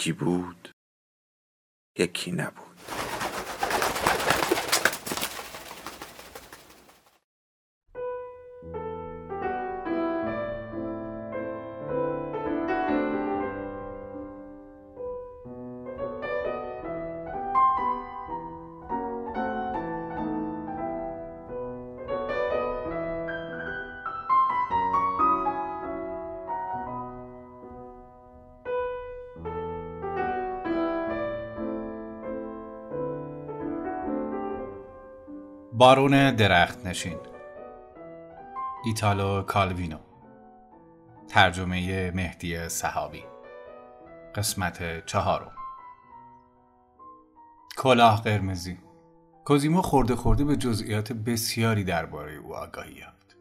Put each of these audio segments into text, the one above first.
یکی بود یکی نبود. بارون درخت نشین ایتالو کالوینو. ترجمه مهدی صحابی. قسمت چهارم. کلاه قرمزی. کوزیمو خورده خورده به جزئیات بسیاری درباره او آگاهی یافت.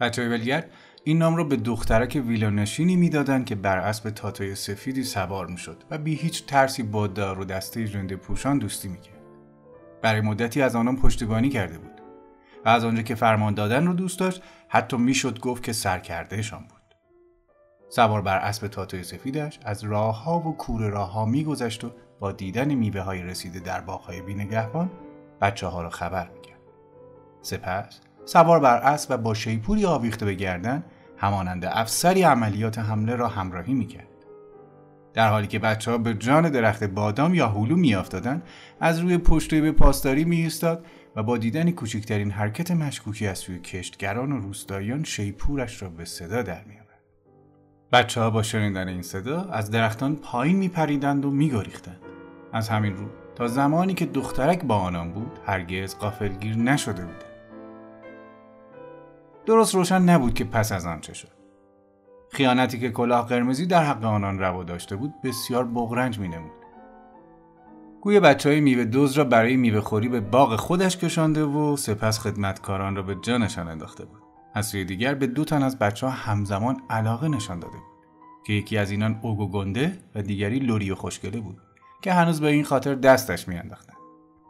بچه ولگرد این نام را به دخترک ویلانشینی می‌دادند که بر اسب تاتوی سفیدی سوار می‌شد و بی هیچ ترسی با دار و دسته ژنده پوشان دوستی می‌کرد. برای مدتی از آنان پشتیبانی کرده بود و از آنجا که فرمان دادن رو دوست داشت حتی می‌شد گفت که سرکردهشان بود. سوار بر اسب تاتوی سفیدش از راه ها و کور راه ها میگذشت و با دیدن میوه های رسیده در باغ های بینگهبان بچه ها را خبر می‌کرد. سپس سوار بر اسب و با شیپوری آویخته به گردن همانند افسری عملیات حمله را همراهی می‌کرد. در حالی که بچه ها به جان درخت بادام یا هلو میافتادند از روی پشت به پاسداری می و با دیدن کوچکترین حرکت مشکوکی از سوی کشتگران و روستاییان شیپورش را به صدا در میآورد. بچه ها با شنیدن این صدا از درختان پایین می پریدند و می گریختند. از همین رو تا زمانی که دخترک با آنان بود هرگز قافلگیر نشده بودند. درست روشن نبود که پس از آن چه شد. خیانتی که کلاه قرمزی در حق آنان روا داشته بود بسیار بغرنج می نمود. گوی بچه های میوه دوز را برای میوه خوری به باغ خودش کشانده و سپس خدمتکاران را به جانشان انداخته بود. از سوی دیگر به دو تن از بچه ها همزمان علاقه نشان داده بود که یکی از اینان اوگو گنده و دیگری لوری و خوشگله بود که هنوز به این خاطر دستش میانداختند.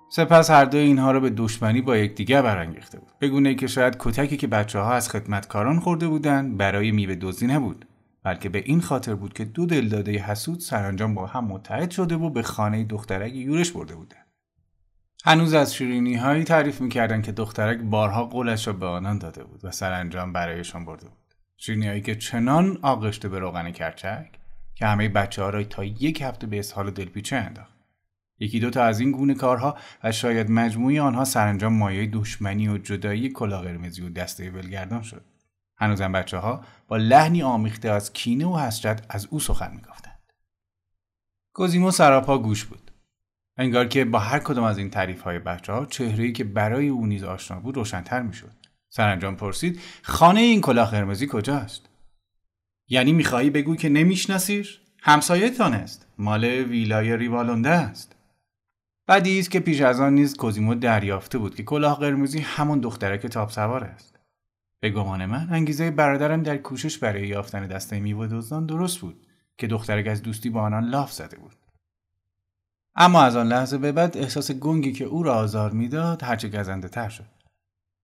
سپس هر دو اینها را به دشمنی با یکدیگر برانگیخته بود. بگونه که شاید کتکی که بچه ها از خدمتکاران خورده بودند برای میوه دزدی نبود بلکه به این خاطر بود که دو دلداده حسود سرانجام با هم متحد شده و به خانه دخترک یورش برده بودند هنوز از شیرینی هایی تعریف می‌کردند که دخترک بارها قولش را به آنان داده بود و سرانجام برایشان برده بود. شیرینی هایی که چنان آغشته به روغن کرچک که همه بچه ها را تا یک هفته به اسهال دلپیچه انداخت. یکی دو تا از این گونه کارها و شاید مجموعی آنها سرانجام مایه دشمنی و جدایی کلا قرمزی و دسته ولگردان شد. هنوزم بچه ها با لحنی آمیخته از کینه و حسرت از او سخن می‌گفتند. گزیمو سراپا گوش بود. انگار که با هر کدام از این تعریف های بچه ها چهره که برای او نیز آشنا بود روشنتر می‌شد. سرانجام پرسید خانه این کلاه قرمزی کجاست؟ یعنی می‌خواهی بگو که نمیشناسیش؟ همسایتان است. مال ویلای ریوالونده است. بعدی است که پیش از آن نیز کوزیمو دریافته بود که کلاه قرمزی همون دخترک تاپ سوار است. به گمان من انگیزه برادرم در کوشش برای یافتن دسته میوه دزدان درست بود که دخترک از دوستی با آنان لاف زده بود. اما از آن لحظه به بعد احساس گنگی که او را آزار می‌داد هرچه گزنده تر شد.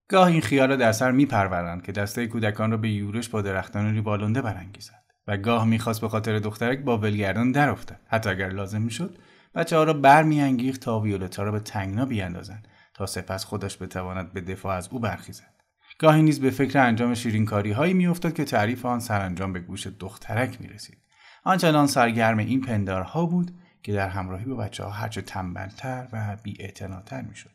گاه این خیال را در سر میپروردند که دسته کودکان را به یورش با درختان ریوالونده برانگیزد و گاه می‌خواست به خاطر دخترک با ولگردان درافتد حتی اگر لازم می‌شد بچه ها را برمیانگیخت تا ویولتا را به تنگنا بیاندازند تا سپس خودش بتواند به دفاع از او برخیزد گاهی نیز به فکر انجام شیرینکاری هایی میافتاد که تعریف آن سرانجام به گوش دخترک می رسید. آنچنان سرگرم این پندارها بود که در همراهی با بچه ها هرچه تنبلتر و بی می شد.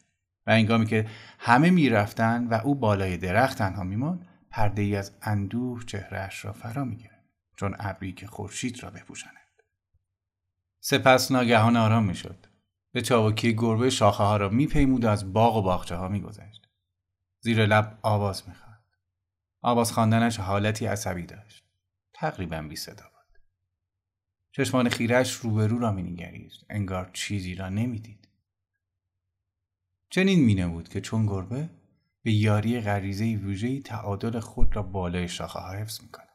و انگامی که همه می‌رفتند و او بالای درخت تنها میماند پرده ای از اندوه چهرهش را فرا می‌گرفت چون ابری که خورشید را بپوشاند سپس ناگهان آرام می‌شد. به چاوکی گربه شاخه ها را میپیمود و از باغ و باغچه ها میگذشت. زیر لب آواز می‌خواند. آواز خواندنش حالتی عصبی داشت. تقریبا بی صدا بود. چشمان خیرش روبرو را مینگریست. انگار چیزی را نمی‌دید. چنین مینه بود که چون گربه به یاری غریزه ویژه‌ای تعادل خود را بالای شاخه ها حفظ می‌کند.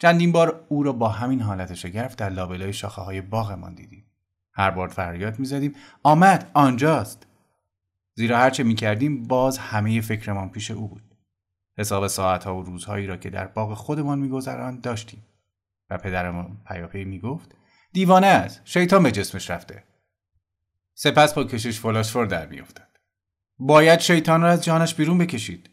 چندین بار او را با همین حالت شگرف در لابلای شاخه های باغمان دیدیم. هر بار فریاد می‌زدیم آمد آنجاست. زیرا هرچه می کردیم باز همه فکرمان پیش او بود. حساب ساعتها و روزهایی را که در باغ خودمان میگذراند داشتیم و پدرمان پیاپی می‌گفت دیوانه است شیطان به جسمش رفته سپس با کشش فلاشفور در میافتد باید شیطان را از جانش بیرون بکشید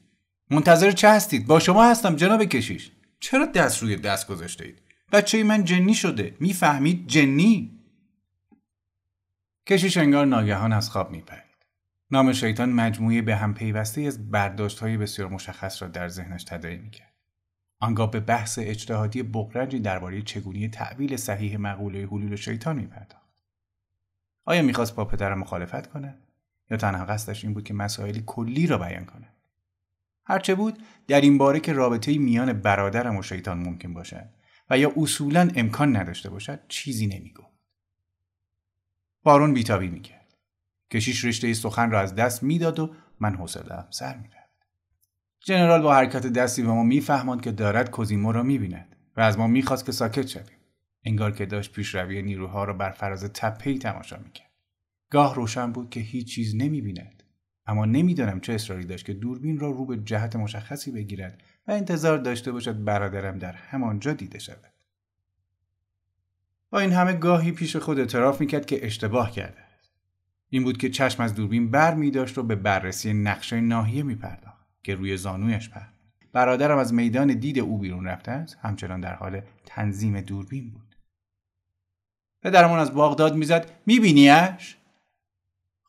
منتظر چه هستید با شما هستم جناب کشیش چرا دست روی دست گذاشته اید؟ بچه من جنی شده. می‌فهمید جنی؟ کشیش انگار ناگهان از خواب میپرید. نام شیطان مجموعه به هم پیوسته از برداشت های بسیار مشخص را در ذهنش تداعی می‌کرد. آنگاه به بحث اجتهادی بغرنجی درباره چگونی تعبیل صحیح مقوله حلول شیطان میپرداخت. آیا می‌خواست با پدرم مخالفت کنه یا تنها قصدش این بود که مسائلی کلی را بیان کنه هرچه بود در این باره که رابطه میان برادرم و شیطان ممکن باشد و یا اصولا امکان نداشته باشد چیزی نمیگو. بارون بیتابی می‌کرد. کشیش رشته سخن را از دست می‌داد و من حوصلهام سر می‌رفت. جنرال با حرکت دستی به ما میفهماند که دارد کوزیمو را می‌بیند و از ما می‌خواست که ساکت شویم. انگار که داشت پیشروی نیروها را بر فراز تپهای تماشا می‌کرد. گاه روشن بود که هیچ چیز نمی‌بیند. اما نمی‌دانم چه اصراری داشت که دوربین را رو به جهت مشخصی بگیرد و انتظار داشته باشد برادرم در همانجا دیده شود. با این همه گاهی پیش خود اعتراف می‌کرد که اشتباه کرده است. این بود که چشم از دوربین بر می داشت و به بررسی نقشه ناحیه می پرداخت که روی زانویش پر برادرم از میدان دید او بیرون رفته است همچنان در حال تنظیم دوربین بود. پدرمان از باغداد می‌زد میبینیش؟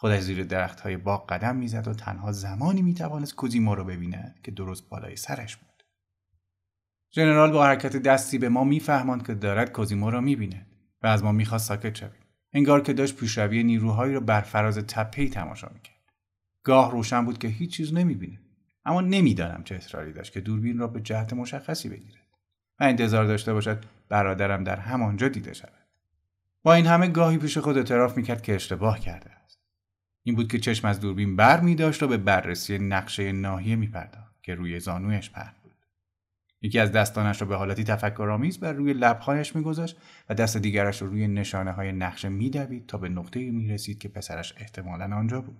خودش زیر درخت های باغ قدم می‌زد و تنها زمانی می‌توانست کوزیمو را ببیند که درست بالای سرش بود. ژنرال با حرکت دستی به ما میفهماند که دارد کوزیمو را می‌بیند و از ما می‌خواست ساکت شویم. انگار که داشت پیشروی نیروهایی را بر فراز تپهای تماشا می‌کرد. گاه روشن بود که هیچ چیز نمی‌بینه. اما نمی‌دانم چه اصراری داشت که دوربین را به جهت مشخصی بگیرد و انتظار داشته باشد برادرم در همانجا دیده شود. با این همه گاهی پیش خود اعتراف می‌کرد که اشتباه کرده این بود که چشم از دوربین بر می داشت و به بررسی نقشه ناحیه می پرداخت که روی زانویش پهن بود. یکی از دستانش را به حالتی تفکرآمیز بر روی لبهایش میگذاشت و دست دیگرش را روی نشانه های نقشه میدوید تا به نقطه می رسید که پسرش احتمالا آنجا بود.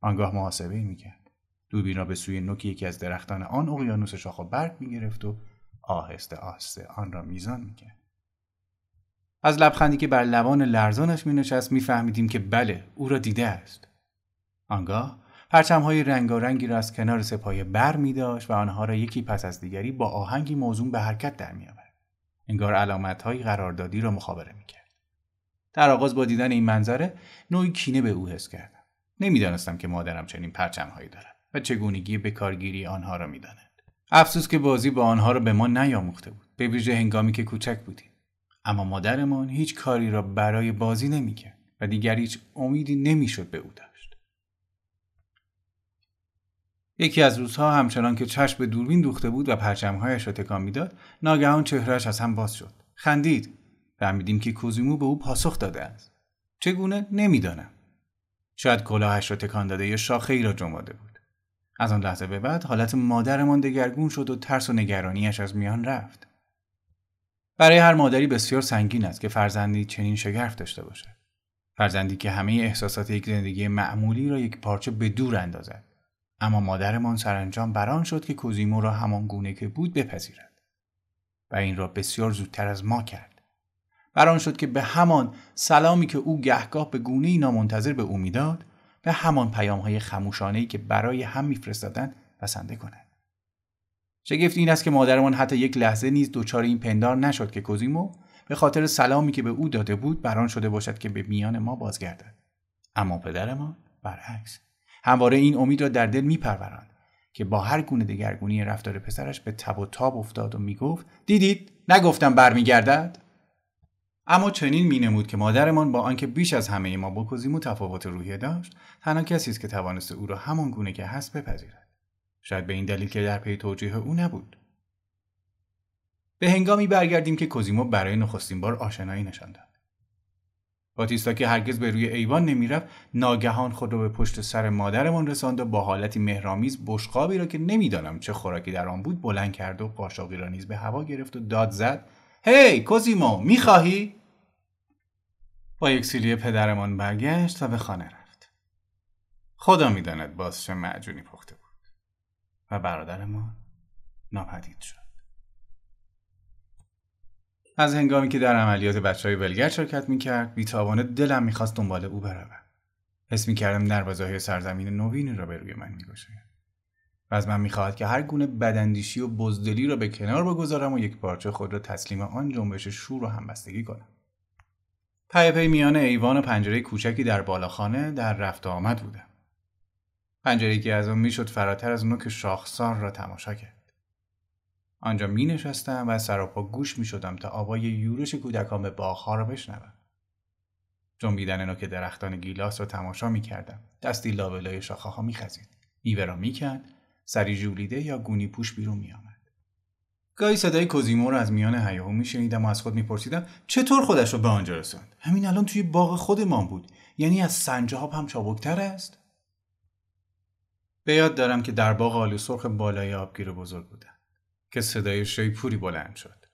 آنگاه محاسبه می‌کرد. دوربین را به سوی نوک یکی از درختان آن اقیانوس شاخ و برگ می‌گرفت و آهسته آهسته آن را میزان می‌کرد. از لبخندی که بر لبان لرزانش می نشست می فهمیدیم که بله او را دیده است. آنگاه های رنگارنگی را از کنار سپایه بر می داشت و آنها را یکی پس از دیگری با آهنگی موزون به حرکت در می آورد. انگار علامت های قراردادی را مخابره می کرد. در آغاز با دیدن این منظره نوعی کینه به او حس کردم. نمی‌دانستم که مادرم چنین هایی دارد و چگونگی به کارگیری آنها را می‌داند. افسوس که بازی با آنها را به ما نیاموخته بود. به ویژه هنگامی که کوچک بودیم. اما مادرمان هیچ کاری را برای بازی نمی‌کرد و دیگر هیچ امیدی نمی‌شد به او داشت. یکی از روزها همچنان که چشم به دوربین دوخته بود و پرچمهایش را تکان می‌داد ناگهان چهرهش از هم باز شد. خندید. فهمیدیم که کوزیمو به او پاسخ داده است. چگونه؟ نمی‌دانم. شاید کلاهش را تکان داده یا شاخه ای را جنباده بود. از آن لحظه به بعد حالت مادرمان دگرگون شد و ترس و نگرانیش از میان رفت. برای هر مادری بسیار سنگین است که فرزندی چنین شگرف داشته باشد. فرزندی که همه احساسات یک زندگی معمولی را یک پارچه به دور اندازد. اما مادرمان سرانجام بران شد که کوزیمو را همان گونه که بود بپذیرد. و این را بسیار زودتر از ما کرد. بران شد که به همان سلامی که او گهگاه به گونه نامنتظر به او می‌داد به همان پیام های خموشانه که برای هم میفرستادند بسنده کند. شگفت این است که مادرمان حتی یک لحظه نیز دچار این پندار نشد که کوزیمو به خاطر سلامی که به او داده بود بران شده باشد که به میان ما بازگردد. اما پدرمان برعکس. همواره این امید را در دل میپروراند که با هر گونه دگرگونی رفتار پسرش به تب و تاب افتاد و می‌گفت دیدید؟ نگفتم برمیگردد؟ اما چنین مینمود که مادرمان با آنکه بیش از همه ما با کوزیمو تفاوت روحیه داشت تنها کسی است که توانسته او را همان گونه که هست بپذیرد. شاید به این دلیل که در پی توجیه او نبود. به هنگامی برگردیم که کوزیمو برای نخستین بار آشنایی نشان داد. باتیستا که هرگز به روی ایوان نمی‌رفت ناگهان خود را به پشت سر مادرمان رساند و با حالتی مهرامیز بشقابی را که نمی‌دانم چه خوراکی در آن بود بلند کرد و قاشقی را نیز به هوا گرفت و داد زد. هی کوزیمو می‌خواهی؟ با یک سیلی پدرمان برگشت و به خانه رفت. خدا می‌داند باز چه معجونی پخته بود. و برادرمان ناپدید شد. از هنگامی که در عملیات بچه های ولگر شرکت می‌کرد بیتابانه دلم می‌خواست دنبال او بروم. حس می‌کردم دروازه های سرزمین نوینی را به روی من میگشاید و از من می‌خواهد که هر گونه بداندیشی و بزدلی را به کنار بگذارم و یک پارچه خود را تسلیم آن جنبش شور و همبستگی کنم. پی میان ایوان و پنجره کوچکی در بالاخانه در رفت آمد بودم. پنجره که از آن می‌شد فراتر از نوک شاخسار را تماشا کرد آنجا می نشستم و سراپا گوش می شدم تا آوای یورش کودکان به باغها را بشنوم. جنبیدن نوک درختان گیلاس را تماشا می کردم. دستی لابلای شاخه ها می خزید. میوه را می کند. سری جولیده یا گونی پوش بیرون می آمد. گاهی صدای کوزیمو را از میان هیاهو می شنیدم و از خود می پرسیدم چطور خودش را به آنجا رساند همین الان توی باغ خودمان بود یعنی از سنجاب هم چابکتر است به یاد دارم که در باغ آلو سرخ بالای آبگیر بزرگ بودم که صدای شیپوری بلند شد.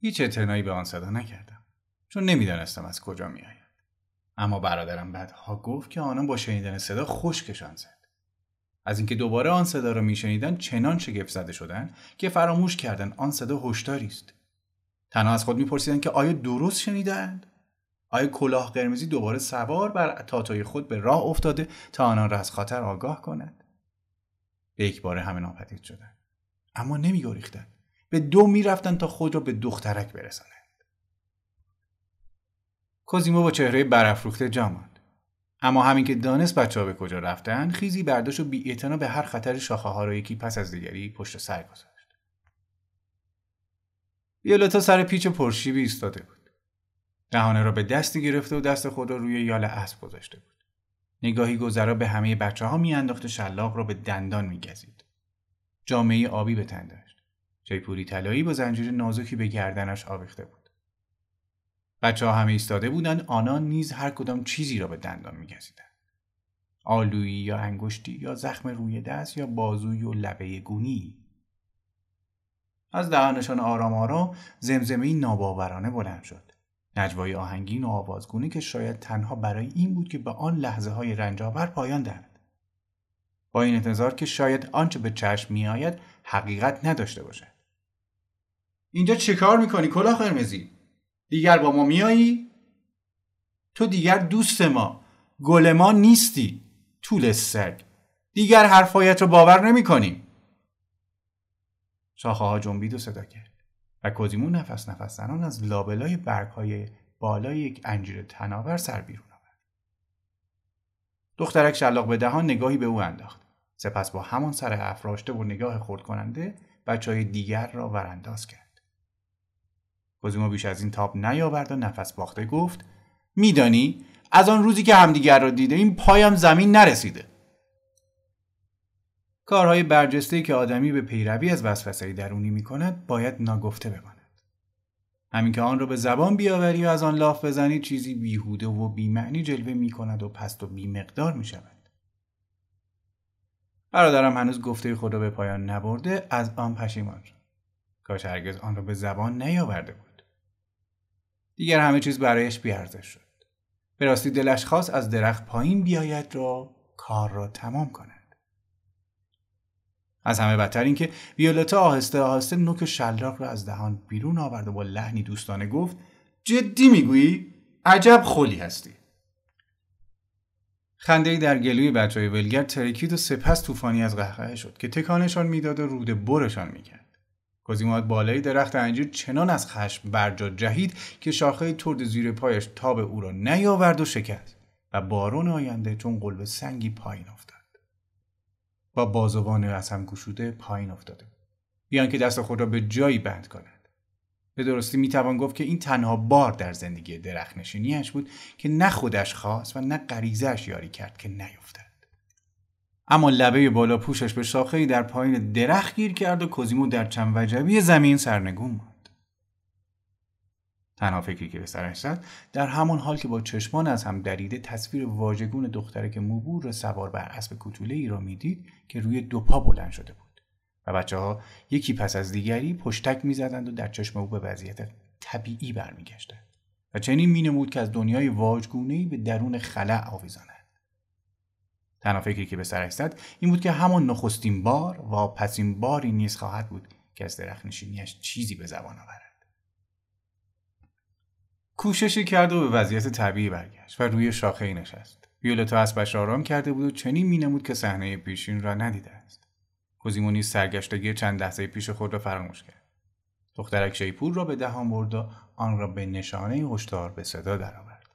هیچ اعتنایی به آن صدا نکردم چون نمی‌دانستم از کجا میآید. اما برادرم بعدها گفت که آنان با شنیدن صدا خشکشان زد. از اینکه دوباره آن صدا را میشنیدند چنان شگفت زده شدند که فراموش کردند آن صدا هشداری است. تنها از خود میپرسیدند که آیا درست شنیدند؟ آیا کلاه قرمزی دوباره سوار بر تاتای خود به راه افتاده تا آنان را از خاطر آگاه کند؟ به یک بار همه ناپدید شدند. اما نمی گریختن. به دو می‌رفتند تا خود را به دخترک برسانند. کوزیمو با چهره برافروخته جا اما همین که دانست بچه ها به کجا رفتن خیزی برداشت و بی به هر خطر شاخه ها را یکی پس از دیگری پشت سر گذاشت. ویولتا سر پیچ پرشیبی ایستاده بود. دهانه را به دستی گرفته و دست خود را روی یال اسب گذاشته بود. نگاهی گذرا به همه بچه ها میانداخت و شلاق را به دندان میگزید. جامعه آبی به تن داشت. شیپوری طلایی با زنجیر نازکی به گردنش آویخته بود. بچه ها همه ایستاده بودند آنان نیز هر کدام چیزی را به دندان میگزیدند. آلویی یا انگشتی یا زخم روی دست یا بازوی و لبه گونی. از دهانشان آرام آرام زمزمه ناباورانه بلند شد. نجوای آهنگین و آوازگونه که شاید تنها برای این بود که به آن لحظه های رنجاور پایان دهد. با این انتظار که شاید آنچه به چشم میآید حقیقت نداشته باشد. اینجا چه کار می‌کنی کلاه قرمزی؟ دیگر با ما میایی تو دیگر دوست ما گل ما نیستی طول سگ. دیگر حرفایت رو باور نمی کنیم شاخه ها جنبید و صدا کرد. و کوزیمو نفس نفس زنان از لابلای برگ های بالای یک انجیر تناور سر بیرون آورد دخترک شلاق به دهان نگاهی به او انداخت سپس با همان سر افراشته و نگاه خورد کننده بچه های دیگر را ورانداز کرد. کوزیمو بیش از این تاب نیاورد و نفس باخته گفت میدانی از آن روزی که همدیگر را دیده این پایم زمین نرسیده. کارهای برجسته که آدمی به پیروی از وسوسه درونی می کند باید ناگفته بماند. همین که آن را به زبان بیاوری و از آن لاف بزنی چیزی بیهوده و بیمعنی جلوه می کند و پست و بیمقدار می شود. برادرم هنوز گفته خود را به پایان نبرده از آن پشیمان شد کاش هرگز آن را به زبان نیاورده بود دیگر همه چیز برایش بیارزش شد به راستی دلش خواست از درخت پایین بیاید را کار را تمام کند از همه بدتر اینکه ویولتا آهسته آهسته نوک شلاق را از دهان بیرون آورد و با لحنی دوستانه گفت جدی می‌گویی عجب خلی هستی خنده در گلوی بچه های ولگر ترکید و سپس طوفانی از قهقه شد که تکانشان می‌داد و روده برشان می‌کرد. کوزیمو بالای درخت انجیر چنان از خشم برجا جهید که شاخه ترد زیر پایش تاب او را نیاورد و شکست و بارون آینده چون قلب سنگی پایین افتاد. با بازوان از هم گشوده پایین افتاده بیان که دست خود را به جایی بند کند. به درستی می‌توان گفت که این تنها بار در زندگی درخت نشینیش بود که نه خودش خواست و نه غریزهش یاری کرد که نیفتد اما لبه بالا پوشش به شاخه در پایین درخت گیر کرد و کوزیمو در چند وجبی زمین سرنگون ماند. تنها فکری که به سرش زد در همان حال که با چشمان از هم دریده تصویر واژگون دختره که موبور سوار بر اسب کوتوله ای را می‌دید که روی دو پا بلند شده بود. و بچه ها یکی پس از دیگری پشتک می‌زدند و در چشم او به وضعیت طبیعی برمیگشتند. و چنین مینمود که از دنیای واژگونهای به درون خلع آویزانند. تنها فکری که به سرش زد این بود که همان نخستین بار و پسین باری نیز خواهد بود که از درخت نشینیش چیزی به زبان آورد. کوششی کرد و به وضعیت طبیعی برگشت و روی شاخه نشست. ویولتا اسبش آرام کرده بود و چنین مینمود که صحنه پیشین را ندیده است. کوزیمو سرگشتگی چند لحظه پیش خود را فراموش کرد. دخترک شیپور را به دهان برد و آن را به نشانه هشدار به صدا درآورد.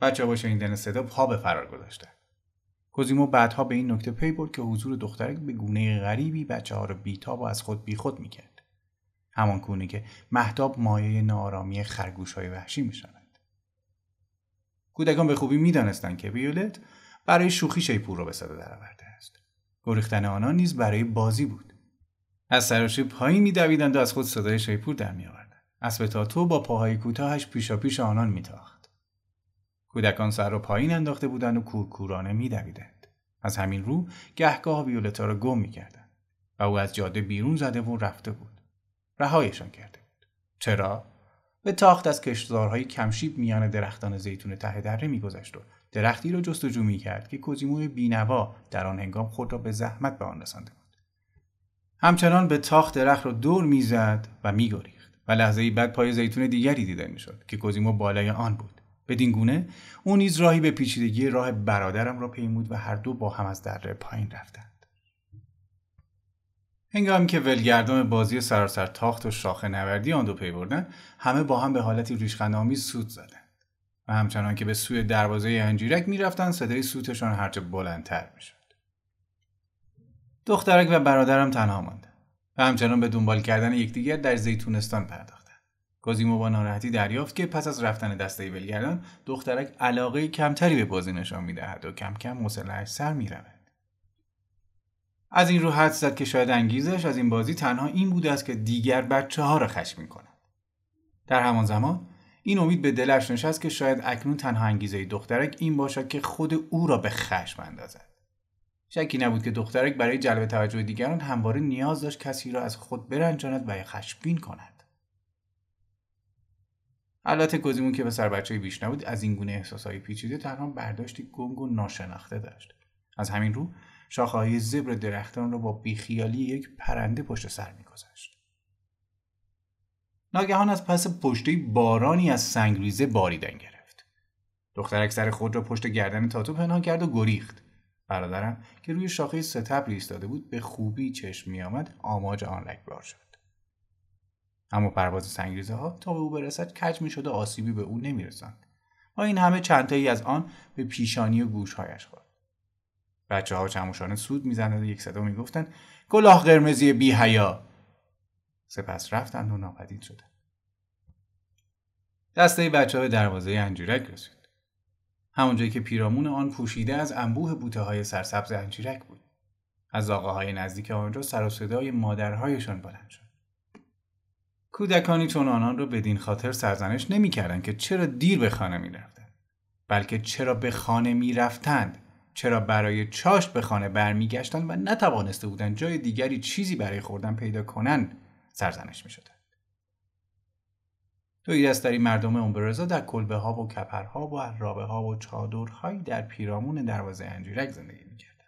بچه با شنیدن صدا پا به فرار گذاشته کوزیمو بعدها به این نکته پی برد که حضور دخترک به گونه غریبی بچه ها را بیتاب و از خود بیخود می‌کرد. همان گونه که محتاب مایه نارامی خرگوش های وحشی می شود. کودکان به خوبی می دانستند که ویولت برای شوخی شیپور را به صدا درآورده است. گریختن آنان نیز برای بازی بود. از سراشی پایین میدویدند و از خود صدای شیپور در میآوردند. اسب تاتو با پاهای کوتاهش پیشا پیش آنان میتاخت. کودکان سر را پایین انداخته بودند و کورکورانه میدویدند. از همین رو گهگاه ویولتا را گم می‌کردند و او از جاده بیرون زده و رفته بود. رهایشان کرده بود. چرا؟ به تاخت از کشتزارهای کمشیب میان درختان زیتون ته دره میگذشت و درختی را جستجو می‌کرد که کوزیمو بینوا در آن هنگام خود را به زحمت به آن رسانده بود. همچنان به تاخت درخت را دور می‌زد و میگریخت و لحظه ای بعد پای زیتون دیگری دیده می‌شد که کوزیمو بالای آن بود. بدین گونه او نیز راهی به پیچیدگی راه برادرم را پیمود و هر دو با هم از دره پایین رفتند. هنگامی که ولگردان بازی سراسر تاخت و شاخه نوردی آن دو پی بردن همه با هم به حالتی ریشخندآمیز سود زدند و همچنان که به سوی دروازه انجیرک می‌رفتند صدای سوتشان هرچه بلندتر می‌شد. دخترک و برادرم تنها ماندند و همچنان به دنبال کردن یکدیگر در زیتونستان پرداختند گازیمو با ناراحتی دریافت که پس از رفتن دسته ولگردان دخترک علاقه کمتری به بازی نشان می‌دهد و کم کم حوصلهاش سر می‌رود. از این رو حد زد که شاید انگیزش از این بازی تنها این بوده است که دیگر بچه ها را خشمین کند. در همان زمان این امید به دلش نشست که شاید اکنون تنها انگیزه دخترک این باشد که خود او را به خشم اندازد. شکی نبود که دخترک برای جلب توجه دیگران همواره نیاز داشت کسی را از خود برنجاند و خشمگین کند. البته کوزیمون که به سر بچه بیش نبود از این گونه احساسهای پیچیده تنها برداشتی گنگ و ناشناخته داشت. از همین رو شاخههای زبر درختان را با بیخیالی یک پرنده پشت سر میگذشت ناگهان از پس پشته بارانی از سنگریزه باریدن گرفت. دخترک سر خود را پشت گردن تاتو پنهان کرد و گریخت. برادرم که روی شاخه ستبر ایستاده بود به خوبی چشم میآمد آماج آن رگبار شد. اما پرواز سنگریزه ها تا به او برسد کج می شد و آسیبی به او نمی رسند. و این همه چندتایی از آن به پیشانی و گوشهایش خورد. بچه ها چموشانه سود می‌زنند و یک صدا می‌گفتند کلاه قرمزی بی حیا. سپس رفتند و ناپدید شدند. دسته بچه های دروازه انجیرک رسید. همونجایی که پیرامون آن پوشیده از انبوه بوته های سرسبز انجیرک بود. از های نزدیک آنجا سر و صدای مادرهایشان بلند شد. کودکانی چون آنان را بدین خاطر سرزنش نمی‌کردند که چرا دیر به خانه می‌رفتند بلکه چرا به خانه می‌رفتند. چرا برای چاشت به خانه برمیگشتند و نتوانسته بودند جای دیگری چیزی برای خوردن پیدا کنند سرزنش می شدند. دوی دستری مردم امبرزا در کلبه ها و کپرها و عرابه ها و چادرهایی در پیرامون دروازه انجیرک زندگی می کردن.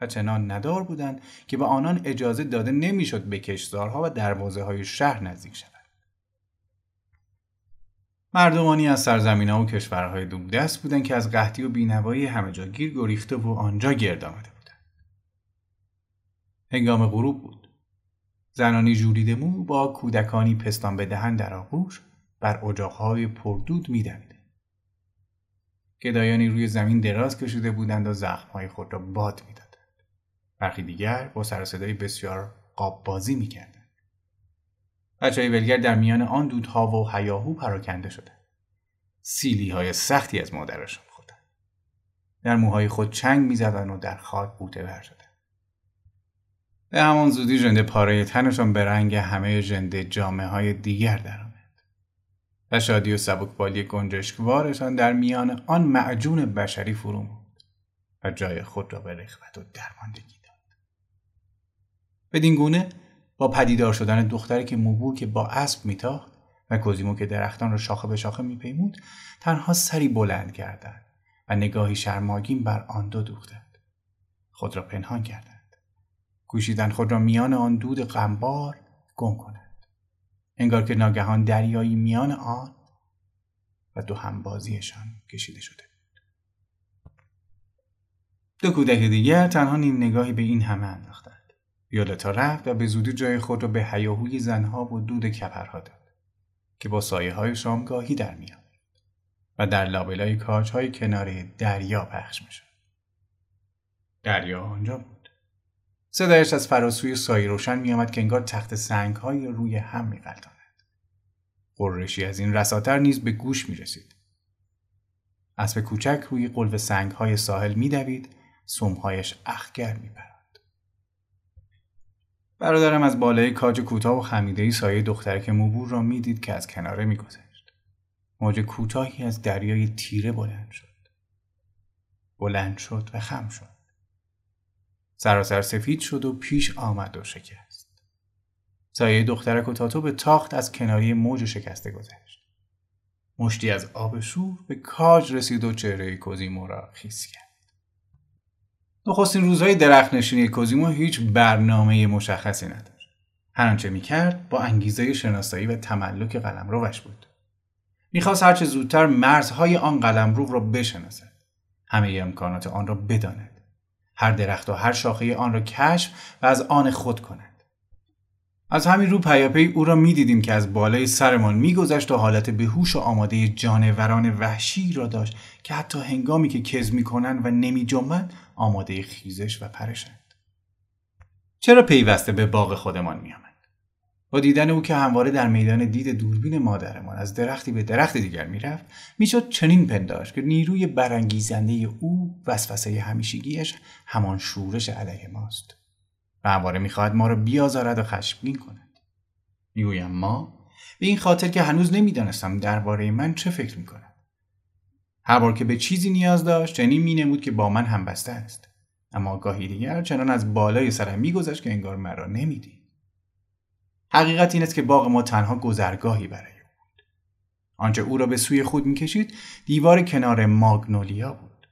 و چنان ندار بودند که به آنان اجازه داده نمی‌شد به کشزارها و دروازه های شهر نزدیک شوند. مردمانی از سرزمین ها و کشورهای دست بودند که از قحطی و بینوایی همه جا گیر گریخته و آنجا گرد آمده بودند. هنگام غروب بود. زنانی جوریده مو با کودکانی پستان به دهن در آغوش بر اجاقهای پردود میدویدند. گدایانی روی زمین دراز کشیده بودند و زخمهای خود را باد می‌دادند. برخی دیگر با سر بسیار قاب بازی می‌کردند. بچه های ولگر در میان آن دودها و هیاهو پراکنده شده. سیلی های سختی از مادرشان خوردن. در موهای خود چنگ می‌زدند و در خاک بوته بر به همان زودی ژنده پاره تنشان به رنگ همه ژنده جامعه های دیگر درآمد و شادی و سبکبالی گنجشکوارشان در میان آن معجون بشری فرو و جای خود را به رخوت و درماندگی داد بدین گونه با پدیدار شدن دختری که موبو که با اسب میتاخت و کوزیمو که درختان را شاخه به شاخه میپیمود تنها سری بلند کردند و نگاهی شرماگین بر آن دو دوختند. خود را پنهان کردند. کوشیدن خود را میان آن دود غمبار گم کنند. انگار که ناگهان دریایی میان آن و دو همبازیشان کشیده شده دو کودک دیگر تنها نیم نگاهی به این همه انداختند. ویولتا رفت و به زودی جای خود را به حیاهوی زنها و دود کپرها داد که با سایه های شامگاهی در میاد و در لابلای کاج های کنار دریا پخش می‌شد. دریا آنجا بود. صدایش از فراسوی سایه روشن میآمد که انگار تخت سنگ های روی هم میغلطاند. قرشی از این رساتر نیز به گوش می رسید. اسب کوچک روی قلب سنگ های ساحل میدوید سمهایش اخگر میپرد برادرم از بالای کاج کوتاه و خمیده سایه دخترک موبور را می‌دید که از کناره میگذشت. موج کوتاهی از دریای تیره بلند شد. بلند شد و خم شد. سراسر سفید شد و پیش آمد و شکست. سایه دخترک و تاتو به تاخت از کناری موج شکسته گذشت. مشتی از آب شور به کاج رسید و چهره کوزیمو را خیس کرد. نخستین روزهای درخت نشینی کوزیمو هیچ برنامه مشخصی نداشت. هر آنچه می‌کرد با انگیزه شناسایی و تملک قلمروش بود. می‌خواست هرچه زودتر مرزهای آن قلمرو را بشناسد. همه امکانات آن را بداند. هر درخت و هر شاخه آن را کشف و از آن خود کند. از همین رو پیاپی او را می‌دیدیم که از بالای سرمان میگذشت و حالت بهوش و آماده جانوران وحشی را داشت که حتی هنگامی که کز می‌کنند و نمی جنبند آماده خیزش و پرشند. چرا پیوسته به باغ خودمان میآمد؟ با دیدن او که همواره در میدان دید دوربین مادرمان از درختی به درخت دیگر می‌رفت می‌شد چنین پنداشت که نیروی برانگیزنده او وسوسه همیشگیش همان شورش علیه ماست و همواره می‌خواهد ما را بیازارد و خشمگین کند می‌گویم ما به این خاطر که هنوز نمی‌دانستم درباره من چه فکر می‌کند هر بار که به چیزی نیاز داشت چنین مینمود که با من هم بسته است. اما گاهی دیگر چنان از بالای سرم میگذشت که انگار مرا نمی‌دید حقیقت این است که باغ ما تنها گذرگاهی برای او بود. آنچه او را به سوی خود می‌کشید دیوار کنار ماگنولیا بود.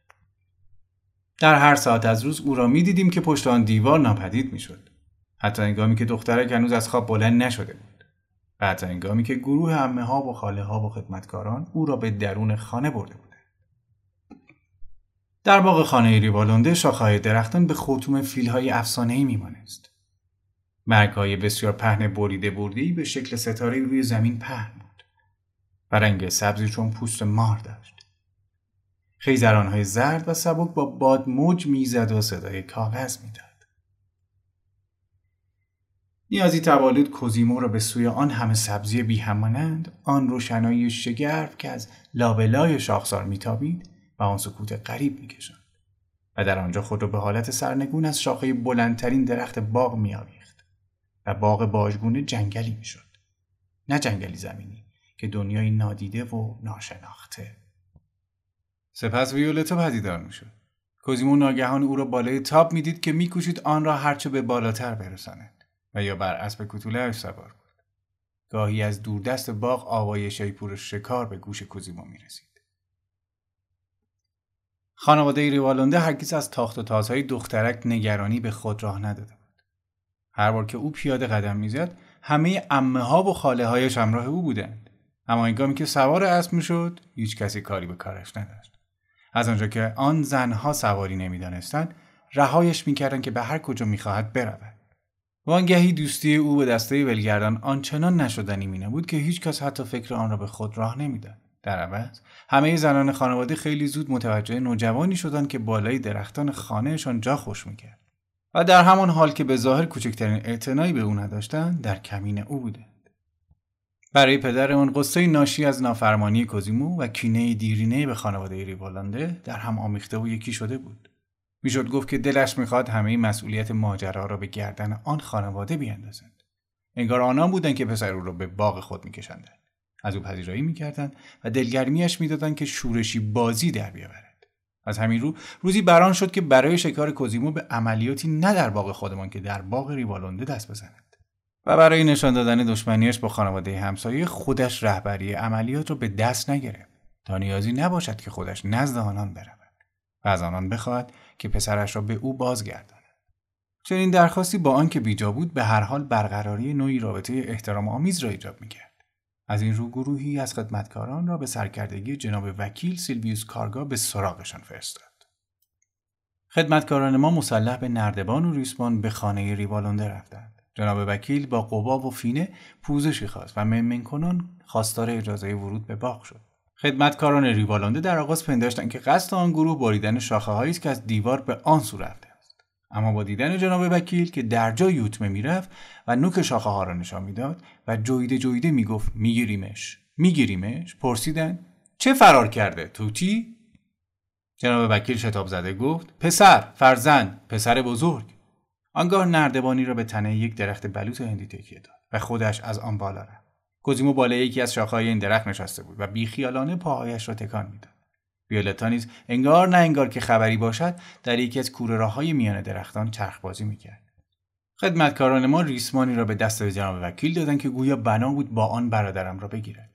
در هر ساعت از روز او را می‌دیدیم که پشت آن دیوار ناپدید می‌شد حتی انگامی که دخترک هنوز از خواب بلند نشده بود. و حتی انگامی که گروه امه ها و خاله ها و خدمتکاران او را به درون خانه برده بود. در باغ خانه ریوالونده شاخه‌های درختان به خطوم فیلهای افسانه‌ای میمانست. های بسیار پهن بریده بردی به شکل ستاره روی زمین پهن بود و رنگ سبزی چون پوست مار داشت. خیزرانهای زرد و سبک با باد موج می‌زد و صدای کاغذ می‌داد. نیازی تولد کوزیمو را به سوی آن همه سبزی بیهمانند آن روشنایی شگرف که از لابلای شاخسار میتابید و آن سکوت غریب می‌کشند و در آنجا خود را به حالت سرنگون از شاخه بلندترین درخت باغ میآویخت و باغ باژگونه جنگلی می‌شد نه جنگلی زمینی که دنیای نادیده و ناشناخته. سپس ویولتا پدیدار می‌شد. کوزیمو ناگهان او را بالای تاب می‌دید که میکوشید آن را هرچه به بالاتر برساند و یا بر اسب کوتولهاش سوار بود. گاهی از دوردست باغ آوای شیپور شکار به گوش کوزیمو می‌رسید. خانواده ریوالونده هرگز از تاخت و تازهای دخترک نگرانی به خود راه نداده بود. هر بار که او پیاده قدم می‌زد همه امه ها و خاله هایش همراه او بودند. اما اینگامی که سوار اسب می‌شد هیچ کسی کاری به کارش نداشت. از آنجا که آن زنها سواری نمی‌دانستند رهایش می‌کردند که به هر کجا می‌خواهد برود. وانگهی دوستی او به دسته ولگردان آنچنان نشدنی می نبود که هیچ کس حتی فکر آن را به خود راه نمی‌داد. در عوض همه زنان خانواده خیلی زود متوجه نوجوانی شدند که بالای درختان خانهشان جا خوش می‌کرد و در همان حال که به ظاهر کوچکترین اعتنایی به او نداشتند در کمین او بودند برای پدر اون قصه ناشی از نافرمانی کوزیمو و کینه دیرینه به خانواده ریوالانده در هم آمیخته و یکی شده بود. می‌شد گفت که دلش می‌خواد همه مسئولیت ماجرا را به گردن آن خانواده بیاندازند. انگار آنان بودند که پسر او را به باغ خود میکشندند. از او پذیرایی می‌کردند و دلگرمیش می‌دادند که شورشی بازی در بیاورد. از همین رو روزی بران شد که برای شکار کوزیمو به عملیاتی نه در باغ خودمان که در باغ ریوالونده دست بزند. و برای نشان دادن دشمنیش با خانواده همسایه خودش رهبری عملیات رو به دست نگرفت تا نیازی نباشد که خودش نزد آنان برود و از آنان بخواهد که پسرش را به او بازگرداند چنین درخواستی با آنکه بیجا بود به هر حال برقراری نوعی رابطه احترام آمیز را ایجاب می‌کرد از این رو گروهی از خدمتکاران را به سرکردگی جناب وکیل سیلویوس کارگا به سراغشان فرستاد. خدمتکاران ما مسلح به نردبان و ریسمان به خانه ریوالونده رفتند. جناب وکیل با قبا و فینه پوزشی خواست و ممن کنان خواستار اجازه ورود به باغ شد. خدمتکاران ریوالانده در آغاز پنداشتند که قصد آن گروه بریدن شاخه هایی است که از دیوار به آن سو رفته. اما با دیدن جناب وکیل که در جای یوتمه می‌رفت و نوک شاخه ها را نشان می‌داد و جویده جویده می‌گفت میگیریمش. میگیریمش؟ پرسیدند چه فرار کرده توتی جناب وکیل شتاب زده گفت پسر فرزند پسر بزرگ. آنگاه نردبانی را به تنه یک درخت بلوط هندی تکیه داد و خودش از آن بالا رفت. کوزیمو بالای یکی از شاخه‌های این درخت نشسته بود و بیخیالانه پاهایش را تکان می‌داد. ویولتا نیز انگار نه انگار که خبری باشد در یکی از کوره راههای میان درختان چرخ بازی می‌کرد. خدمتکاران ما ریسمانی را به دست جناب وکیل دادند که گویا بنا بود با آن برادرم را بگیرد.